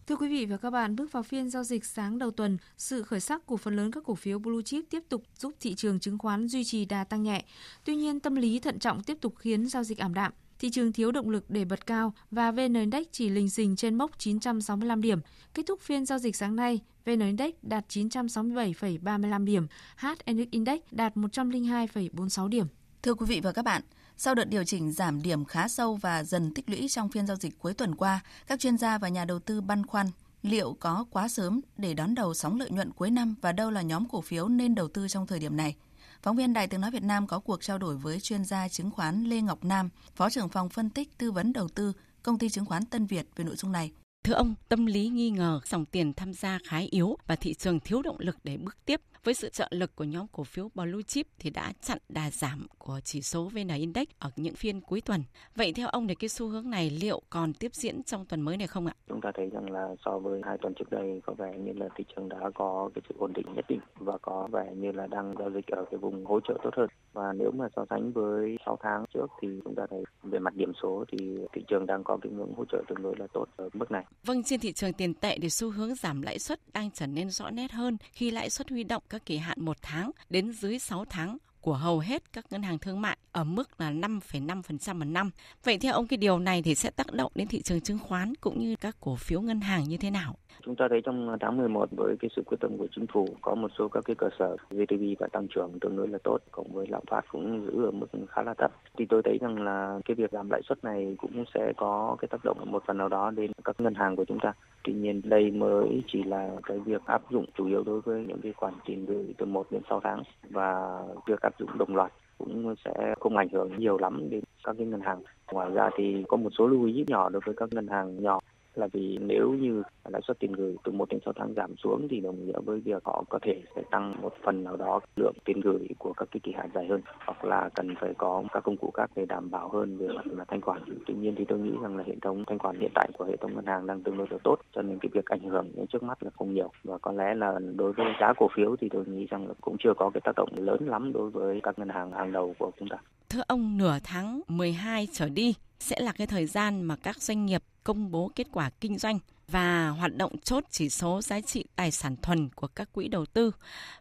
Thưa quý vị và các bạn, bước vào phiên giao dịch sáng đầu tuần, sự khởi sắc của phần lớn các cổ phiếu blue chip tiếp tục giúp thị trường chứng khoán duy trì đà tăng nhẹ. Tuy nhiên, tâm lý thận trọng tiếp tục khiến giao dịch ảm đạm. Thị trường thiếu động lực để bật cao và VN Index chỉ lình xình trên mốc 965 điểm. Kết thúc phiên giao dịch sáng nay, VN Index đạt 967,35 điểm, HNX Index đạt 102,46 điểm. Thưa quý vị và các bạn, sau đợt điều chỉnh giảm điểm khá sâu và dần tích lũy trong phiên giao dịch cuối tuần qua, các chuyên gia và nhà đầu tư băn khoăn liệu có quá sớm để đón đầu sóng lợi nhuận cuối năm và đâu là nhóm cổ phiếu nên đầu tư trong thời điểm này. Phóng viên Đài Tiếng Nói Việt Nam có cuộc trao đổi với chuyên gia chứng khoán Lê Ngọc Nam, Phó trưởng phòng phân tích tư vấn đầu tư, công ty chứng khoán Tân Việt về nội dung này. Thưa ông, tâm lý nghi ngờ dòng tiền tham gia khá yếu và thị trường thiếu động lực để bước tiếp với sự trợ lực của nhóm cổ phiếu Blue Chip thì đã chặn đà giảm của chỉ số VN Index ở những phiên cuối tuần. Vậy theo ông thì cái xu hướng này liệu còn tiếp diễn trong tuần mới này không ạ? Chúng ta thấy rằng là so với hai tuần trước đây có vẻ như là thị trường đã có cái sự ổn định nhất định và có vẻ như là đang giao dịch ở cái vùng hỗ trợ tốt hơn. Và nếu mà so sánh với 6 tháng trước thì chúng ta thấy về mặt điểm số thì thị trường đang có cái ngưỡng hỗ trợ tương đối là tốt ở mức này. Vâng, trên thị trường tiền tệ thì xu hướng giảm lãi suất đang trở nên rõ nét hơn khi lãi suất huy động các kỳ hạn một tháng đến dưới 6 tháng của hầu hết các ngân hàng thương mại ở mức là 5,5% một năm. Vậy theo ông cái điều này thì sẽ tác động đến thị trường chứng khoán cũng như các cổ phiếu ngân hàng như thế nào? Chúng ta thấy trong tháng 11 với cái sự quyết tâm của chính phủ, có một số các cái cơ sở GDP và tăng trưởng tương đối là tốt, cộng với lạm phát cũng giữ ở mức khá là thấp. Thì tôi thấy rằng là cái việc giảm lãi suất này cũng sẽ có cái tác động một phần nào đó đến các ngân hàng của chúng ta Tuy nhiên đây mới chỉ là cái việc áp dụng chủ yếu đối với những cái khoản tiền gửi từ 1 đến 6 tháng và việc áp dụng đồng loạt cũng sẽ không ảnh hưởng nhiều lắm đến các cái ngân hàng. Ngoài ra thì có một số lưu ý nhỏ đối với các ngân hàng nhỏ là vì nếu như lãi suất tiền gửi từ 1 đến 6 tháng giảm xuống thì đồng nghĩa với việc họ có thể sẽ tăng một phần nào đó lượng tiền gửi của các cái kỳ hạn dài hơn hoặc là cần phải có các công cụ khác để đảm bảo hơn về mặt là thanh khoản. Tuy nhiên thì tôi nghĩ rằng là hệ thống thanh khoản hiện tại của hệ thống ngân hàng đang tương đối là tốt cho nên cái việc ảnh hưởng đến trước mắt là không nhiều và có lẽ là đối với giá cổ phiếu thì tôi nghĩ rằng là cũng chưa có cái tác động lớn lắm đối với các ngân hàng hàng đầu của chúng ta. Thưa ông, nửa tháng 12 trở đi sẽ là cái thời gian mà các doanh nghiệp công bố kết quả kinh doanh và hoạt động chốt chỉ số giá trị tài sản thuần của các quỹ đầu tư.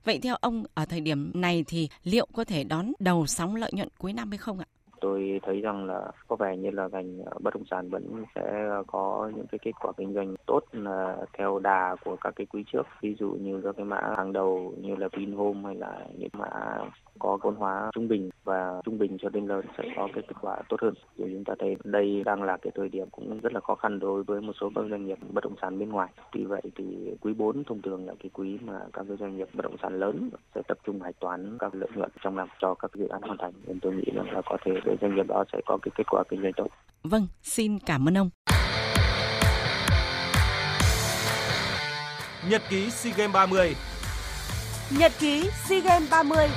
Vậy theo ông, ở thời điểm này thì liệu có thể đón đầu sóng lợi nhuận cuối năm hay không ạ? Tôi thấy rằng là có vẻ như là ngành ờ, bất động sản vẫn sẽ có những cái kết quả kinh doanh tốt ờ, theo đà của các cái quý trước ví dụ như các cái mã hàng đầu như là Vinhome hay là những mã có vốn hóa trung bình và trung bình cho đến lớn sẽ có cái kết quả tốt hơn. Thì chúng ta thấy đây đang là cái thời điểm cũng rất là khó khăn đối với một số các doanh nghiệp bất động sản bên ngoài. Tuy vậy thì quý 4 thông thường là cái quý mà các cái doanh nghiệp bất động sản lớn sẽ tập trung hạch toán các lợi nhuận trong năm cho các dự án hoàn thành. Nên tôi nghĩ rằng là có thể để doanh nghiệp đó sẽ có cái kết quả kinh doanh tốt. Vâng, xin cảm ơn ông. Nhật ký SEA Games 30 Nhật ký SEA Games 30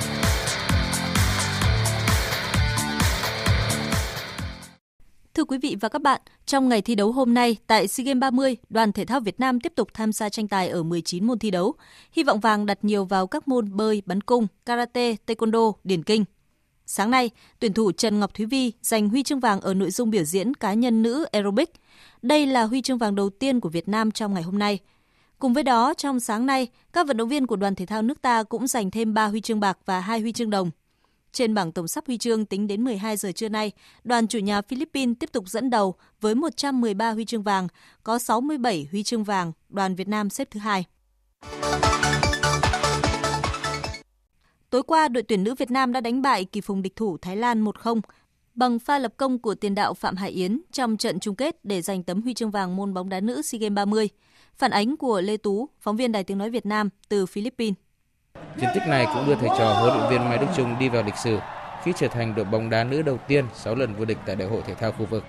Thưa quý vị và các bạn, trong ngày thi đấu hôm nay tại SEA Games 30, đoàn thể thao Việt Nam tiếp tục tham gia tranh tài ở 19 môn thi đấu. Hy vọng vàng đặt nhiều vào các môn bơi, bắn cung, karate, taekwondo, điền kinh. Sáng nay, tuyển thủ Trần Ngọc Thúy Vi giành huy chương vàng ở nội dung biểu diễn cá nhân nữ aerobic. Đây là huy chương vàng đầu tiên của Việt Nam trong ngày hôm nay. Cùng với đó, trong sáng nay, các vận động viên của đoàn thể thao nước ta cũng giành thêm 3 huy chương bạc và 2 huy chương đồng. Trên bảng tổng sắp huy chương tính đến 12 giờ trưa nay, đoàn chủ nhà Philippines tiếp tục dẫn đầu với 113 huy chương vàng, có 67 huy chương vàng, đoàn Việt Nam xếp thứ hai. Tối qua, đội tuyển nữ Việt Nam đã đánh bại kỳ phùng địch thủ Thái Lan 1-0 bằng pha lập công của tiền đạo Phạm Hải Yến trong trận chung kết để giành tấm huy chương vàng môn bóng đá nữ SEA Games 30. Phản ánh của Lê Tú, phóng viên Đài Tiếng Nói Việt Nam từ Philippines. Chiến tích này cũng đưa thầy trò huấn luyện viên Mai Đức Chung đi vào lịch sử khi trở thành đội bóng đá nữ đầu tiên 6 lần vô địch tại Đại hội thể thao khu vực.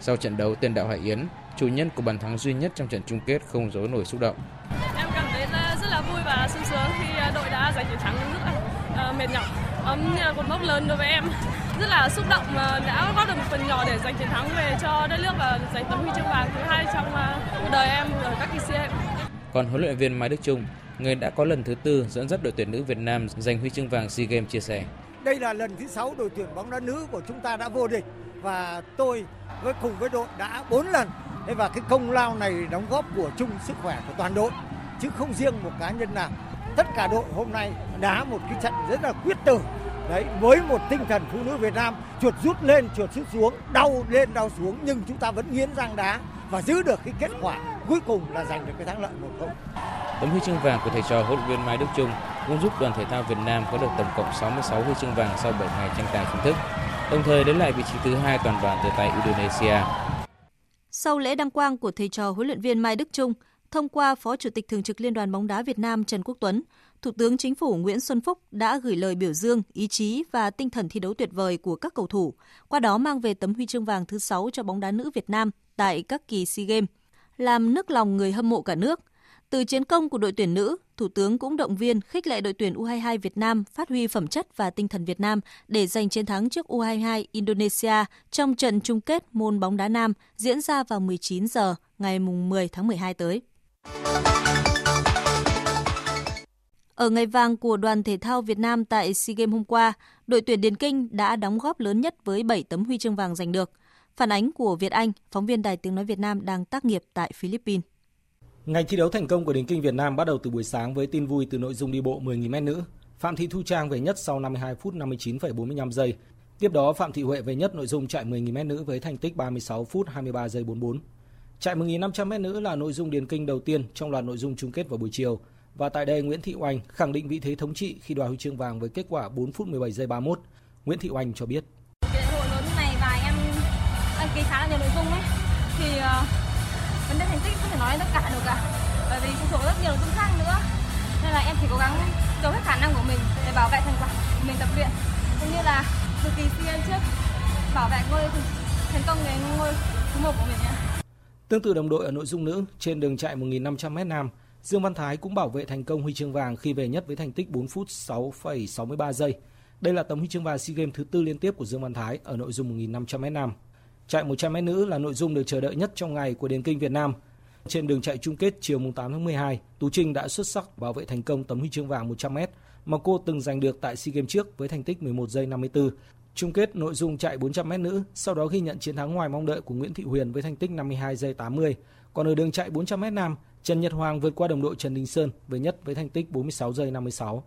Sau trận đấu, tiền đạo Hải Yến, chủ nhân của bàn thắng duy nhất trong trận chung kết không giấu nổi xúc động. Em mệt nhọc. Um, như là một mốc lớn đối với em. Rất là xúc động đã góp được một phần nhỏ để giành chiến thắng về cho đất nước và giành tấm huy chương vàng thứ hai trong uh, cuộc đời em ở các kỳ SEA. Còn huấn luyện viên Mai Đức Chung người đã có lần thứ tư dẫn dắt đội tuyển nữ Việt Nam giành huy chương vàng SEA Games chia sẻ. Đây là lần thứ sáu đội tuyển bóng đá nữ của chúng ta đã vô địch và tôi với cùng với đội đã 4 lần. Thế và cái công lao này đóng góp của chung sức khỏe của toàn đội chứ không riêng một cá nhân nào. Tất cả đội hôm nay đá một cái trận rất là quyết tử. Đấy, với một tinh thần phụ nữ Việt Nam chuột rút lên, chuột rút xuống, đau lên, đau xuống nhưng chúng ta vẫn nghiến răng đá và giữ được cái kết quả cuối cùng là giành được cái thắng lợi 1-0. Tấm huy chương vàng của thầy trò huấn luyện viên Mai Đức Chung cũng giúp đoàn thể thao Việt Nam có được tổng cộng 66 huy chương vàng sau 7 ngày tranh tài chính thức, đồng thời lấy lại vị trí thứ hai toàn đoàn từ tay Indonesia. Sau lễ đăng quang của thầy trò huấn luyện viên Mai Đức Chung, thông qua Phó Chủ tịch Thường trực Liên đoàn bóng đá Việt Nam Trần Quốc Tuấn, Thủ tướng Chính phủ Nguyễn Xuân Phúc đã gửi lời biểu dương ý chí và tinh thần thi đấu tuyệt vời của các cầu thủ, qua đó mang về tấm huy chương vàng thứ 6 cho bóng đá nữ Việt Nam tại các kỳ SEA Games, làm nức lòng người hâm mộ cả nước. Từ chiến công của đội tuyển nữ, Thủ tướng cũng động viên khích lệ đội tuyển U22 Việt Nam phát huy phẩm chất và tinh thần Việt Nam để giành chiến thắng trước U22 Indonesia trong trận chung kết môn bóng đá nam diễn ra vào 19 giờ ngày 10 tháng 12 tới. Ở ngày vàng của đoàn thể thao Việt Nam tại SEA Games hôm qua, đội tuyển Điền Kinh đã đóng góp lớn nhất với 7 tấm huy chương vàng giành được. Phản ánh của Việt Anh, phóng viên Đài Tiếng Nói Việt Nam đang tác nghiệp tại Philippines. Ngày thi đấu thành công của Điền Kinh Việt Nam bắt đầu từ buổi sáng với tin vui từ nội dung đi bộ 10.000m nữ. Phạm Thị Thu Trang về nhất sau 52 phút 59,45 giây. Tiếp đó Phạm Thị Huệ về nhất nội dung chạy 10.000m nữ với thành tích 36 phút 23 giây 44. Chạy 1.500m nữ là nội dung điền kinh đầu tiên trong loạt nội dung chung kết vào buổi chiều. Và tại đây Nguyễn Thị Oanh khẳng định vị thế thống trị khi đoạt huy chương vàng với kết quả 4 phút 17 giây 31. Nguyễn Thị Oanh cho biết. Cái hội lớn này và em đăng ký khá là nhiều nội dung ấy. Thì uh, vấn đề thành tích không thể nói tất cả được cả bởi vì phụ thuộc rất nhiều nội dung khác nữa nên là em chỉ cố gắng cho hết khả năng của mình để bảo vệ thành quả của mình tập luyện cũng như là từ kỳ sea trước bảo vệ ngôi thành công cái ngôi thứ một của mình nhé. Tương tự đồng đội ở nội dung nữ trên đường chạy 1.500m nam, Dương Văn Thái cũng bảo vệ thành công huy chương vàng khi về nhất với thành tích 4 phút 6,63 giây. Đây là tấm huy chương vàng SEA Games thứ tư liên tiếp của Dương Văn Thái ở nội dung 1.500m nam. Chạy 100m nữ là nội dung được chờ đợi nhất trong ngày của điền kinh Việt Nam. Trên đường chạy chung kết chiều 8 tháng 12, Tú Trinh đã xuất sắc bảo vệ thành công tấm huy chương vàng 100m mà cô từng giành được tại SEA Games trước với thành tích 11 giây 54. Chung kết nội dung chạy 400m nữ, sau đó ghi nhận chiến thắng ngoài mong đợi của Nguyễn Thị Huyền với thành tích 52 giây 80. Còn ở đường chạy 400m nam, Trần Nhật Hoàng vượt qua đồng đội Trần Đình Sơn về nhất với thành tích 46 giây 56.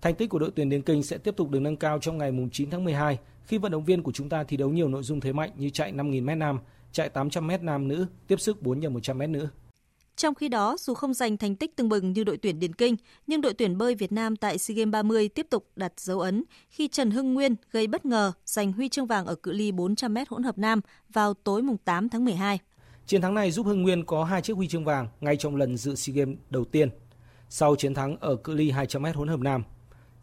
Thành tích của đội tuyển Điền Kinh sẽ tiếp tục được nâng cao trong ngày 9 tháng 12 khi vận động viên của chúng ta thi đấu nhiều nội dung thế mạnh như chạy 5.000m nam, chạy 800m nam nữ, tiếp sức 4 x 100m nữ. Trong khi đó, dù không giành thành tích tương bừng như đội tuyển Điền Kinh, nhưng đội tuyển bơi Việt Nam tại SEA Games 30 tiếp tục đặt dấu ấn khi Trần Hưng Nguyên gây bất ngờ giành huy chương vàng ở cự ly 400m hỗn hợp nam vào tối mùng 8 tháng 12. Chiến thắng này giúp Hưng Nguyên có hai chiếc huy chương vàng ngay trong lần dự SEA Games đầu tiên, sau chiến thắng ở cự ly 200m hỗn hợp nam.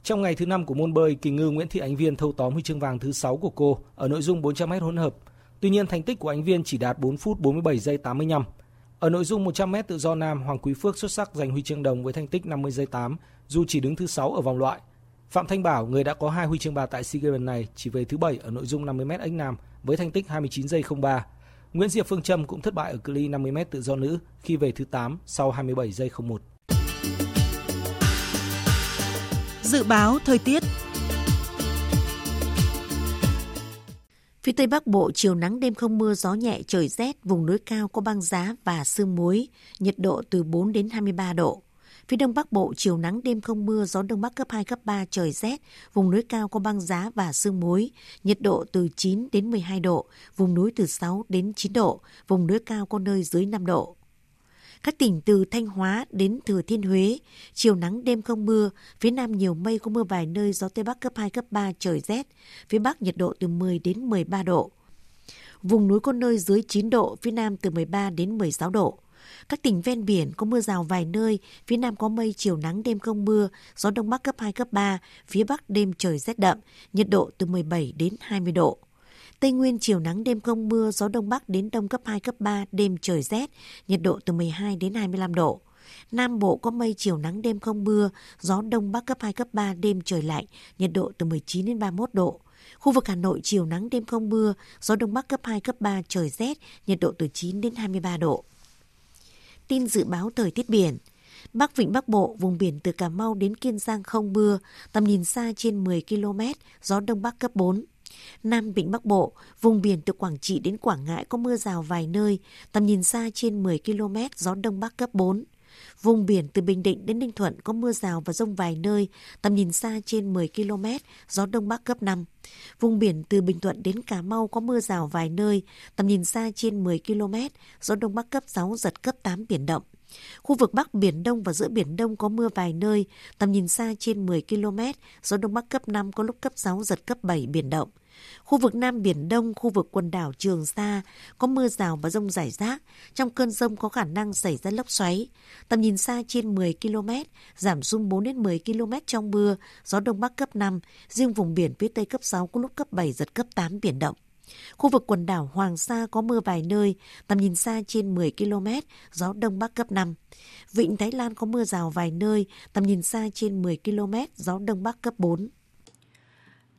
Trong ngày thứ năm của môn bơi, kỳ ngư Nguyễn Thị Ánh Viên thâu tóm huy chương vàng thứ 6 của cô ở nội dung 400m hỗn hợp. Tuy nhiên, thành tích của Ánh Viên chỉ đạt 4 phút 47 giây 85. Ở nội dung 100m tự do nam, Hoàng Quý Phước xuất sắc giành huy chương đồng với thành tích 50 giây 8, dù chỉ đứng thứ 6 ở vòng loại. Phạm Thanh Bảo, người đã có hai huy chương bạc tại SEA Games này, chỉ về thứ 7 ở nội dung 50m ếch nam với thành tích 29 giây 03. Nguyễn Diệp Phương Trâm cũng thất bại ở cự ly 50m tự do nữ khi về thứ 8 sau 27 giây 01. Dự báo thời tiết Phía Tây Bắc Bộ chiều nắng đêm không mưa gió nhẹ trời rét, vùng núi cao có băng giá và sương muối, nhiệt độ từ 4 đến 23 độ. Phía Đông Bắc Bộ chiều nắng đêm không mưa gió Đông Bắc cấp 2 cấp 3 trời rét, vùng núi cao có băng giá và sương muối, nhiệt độ từ 9 đến 12 độ, vùng núi từ 6 đến 9 độ, vùng núi cao có nơi dưới 5 độ. Các tỉnh từ Thanh Hóa đến Thừa Thiên Huế, chiều nắng đêm không mưa, phía Nam nhiều mây có mưa vài nơi gió Tây Bắc cấp 2, cấp 3 trời rét, phía Bắc nhiệt độ từ 10 đến 13 độ. Vùng núi có nơi dưới 9 độ, phía Nam từ 13 đến 16 độ. Các tỉnh ven biển có mưa rào vài nơi, phía Nam có mây chiều nắng đêm không mưa, gió Đông Bắc cấp 2, cấp 3, phía Bắc đêm trời rét đậm, nhiệt độ từ 17 đến 20 độ. Tây Nguyên chiều nắng đêm không mưa, gió Đông Bắc đến Đông cấp 2, cấp 3, đêm trời rét, nhiệt độ từ 12 đến 25 độ. Nam Bộ có mây chiều nắng đêm không mưa, gió Đông Bắc cấp 2, cấp 3, đêm trời lạnh, nhiệt độ từ 19 đến 31 độ. Khu vực Hà Nội chiều nắng đêm không mưa, gió Đông Bắc cấp 2, cấp 3, trời rét, nhiệt độ từ 9 đến 23 độ. Tin dự báo thời tiết biển Bắc Vịnh Bắc Bộ, vùng biển từ Cà Mau đến Kiên Giang không mưa, tầm nhìn xa trên 10 km, gió Đông Bắc cấp 4. Nam Vịnh Bắc Bộ, vùng biển từ Quảng Trị đến Quảng Ngãi có mưa rào vài nơi, tầm nhìn xa trên 10 km, gió Đông Bắc cấp 4. Vùng biển từ Bình Định đến Ninh Thuận có mưa rào và rông vài nơi, tầm nhìn xa trên 10 km, gió Đông Bắc cấp 5. Vùng biển từ Bình Thuận đến Cà Mau có mưa rào vài nơi, tầm nhìn xa trên 10 km, gió Đông Bắc cấp 6, giật cấp 8 biển động. Khu vực Bắc Biển Đông và giữa Biển Đông có mưa vài nơi, tầm nhìn xa trên 10 km, gió Đông Bắc cấp 5 có lúc cấp 6, giật cấp 7 biển động. Khu vực Nam Biển Đông, khu vực quần đảo Trường Sa có mưa rào và rông rải rác. Trong cơn rông có khả năng xảy ra lốc xoáy. Tầm nhìn xa trên 10 km, giảm xuống 4 đến 10 km trong mưa, gió Đông Bắc cấp 5, riêng vùng biển phía Tây cấp 6 có lúc cấp 7, giật cấp 8 biển động. Khu vực quần đảo Hoàng Sa có mưa vài nơi, tầm nhìn xa trên 10 km, gió Đông Bắc cấp 5. Vịnh Thái Lan có mưa rào vài nơi, tầm nhìn xa trên 10 km, gió Đông Bắc cấp 4.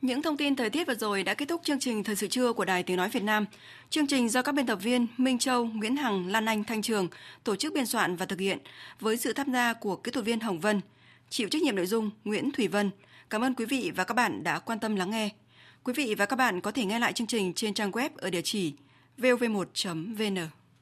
Những thông tin thời tiết vừa rồi đã kết thúc chương trình Thời sự trưa của Đài Tiếng Nói Việt Nam. Chương trình do các biên tập viên Minh Châu, Nguyễn Hằng, Lan Anh, Thanh Trường tổ chức biên soạn và thực hiện với sự tham gia của kỹ thuật viên Hồng Vân, chịu trách nhiệm nội dung Nguyễn Thủy Vân. Cảm ơn quý vị và các bạn đã quan tâm lắng nghe. Quý vị và các bạn có thể nghe lại chương trình trên trang web ở địa chỉ vov1.vn.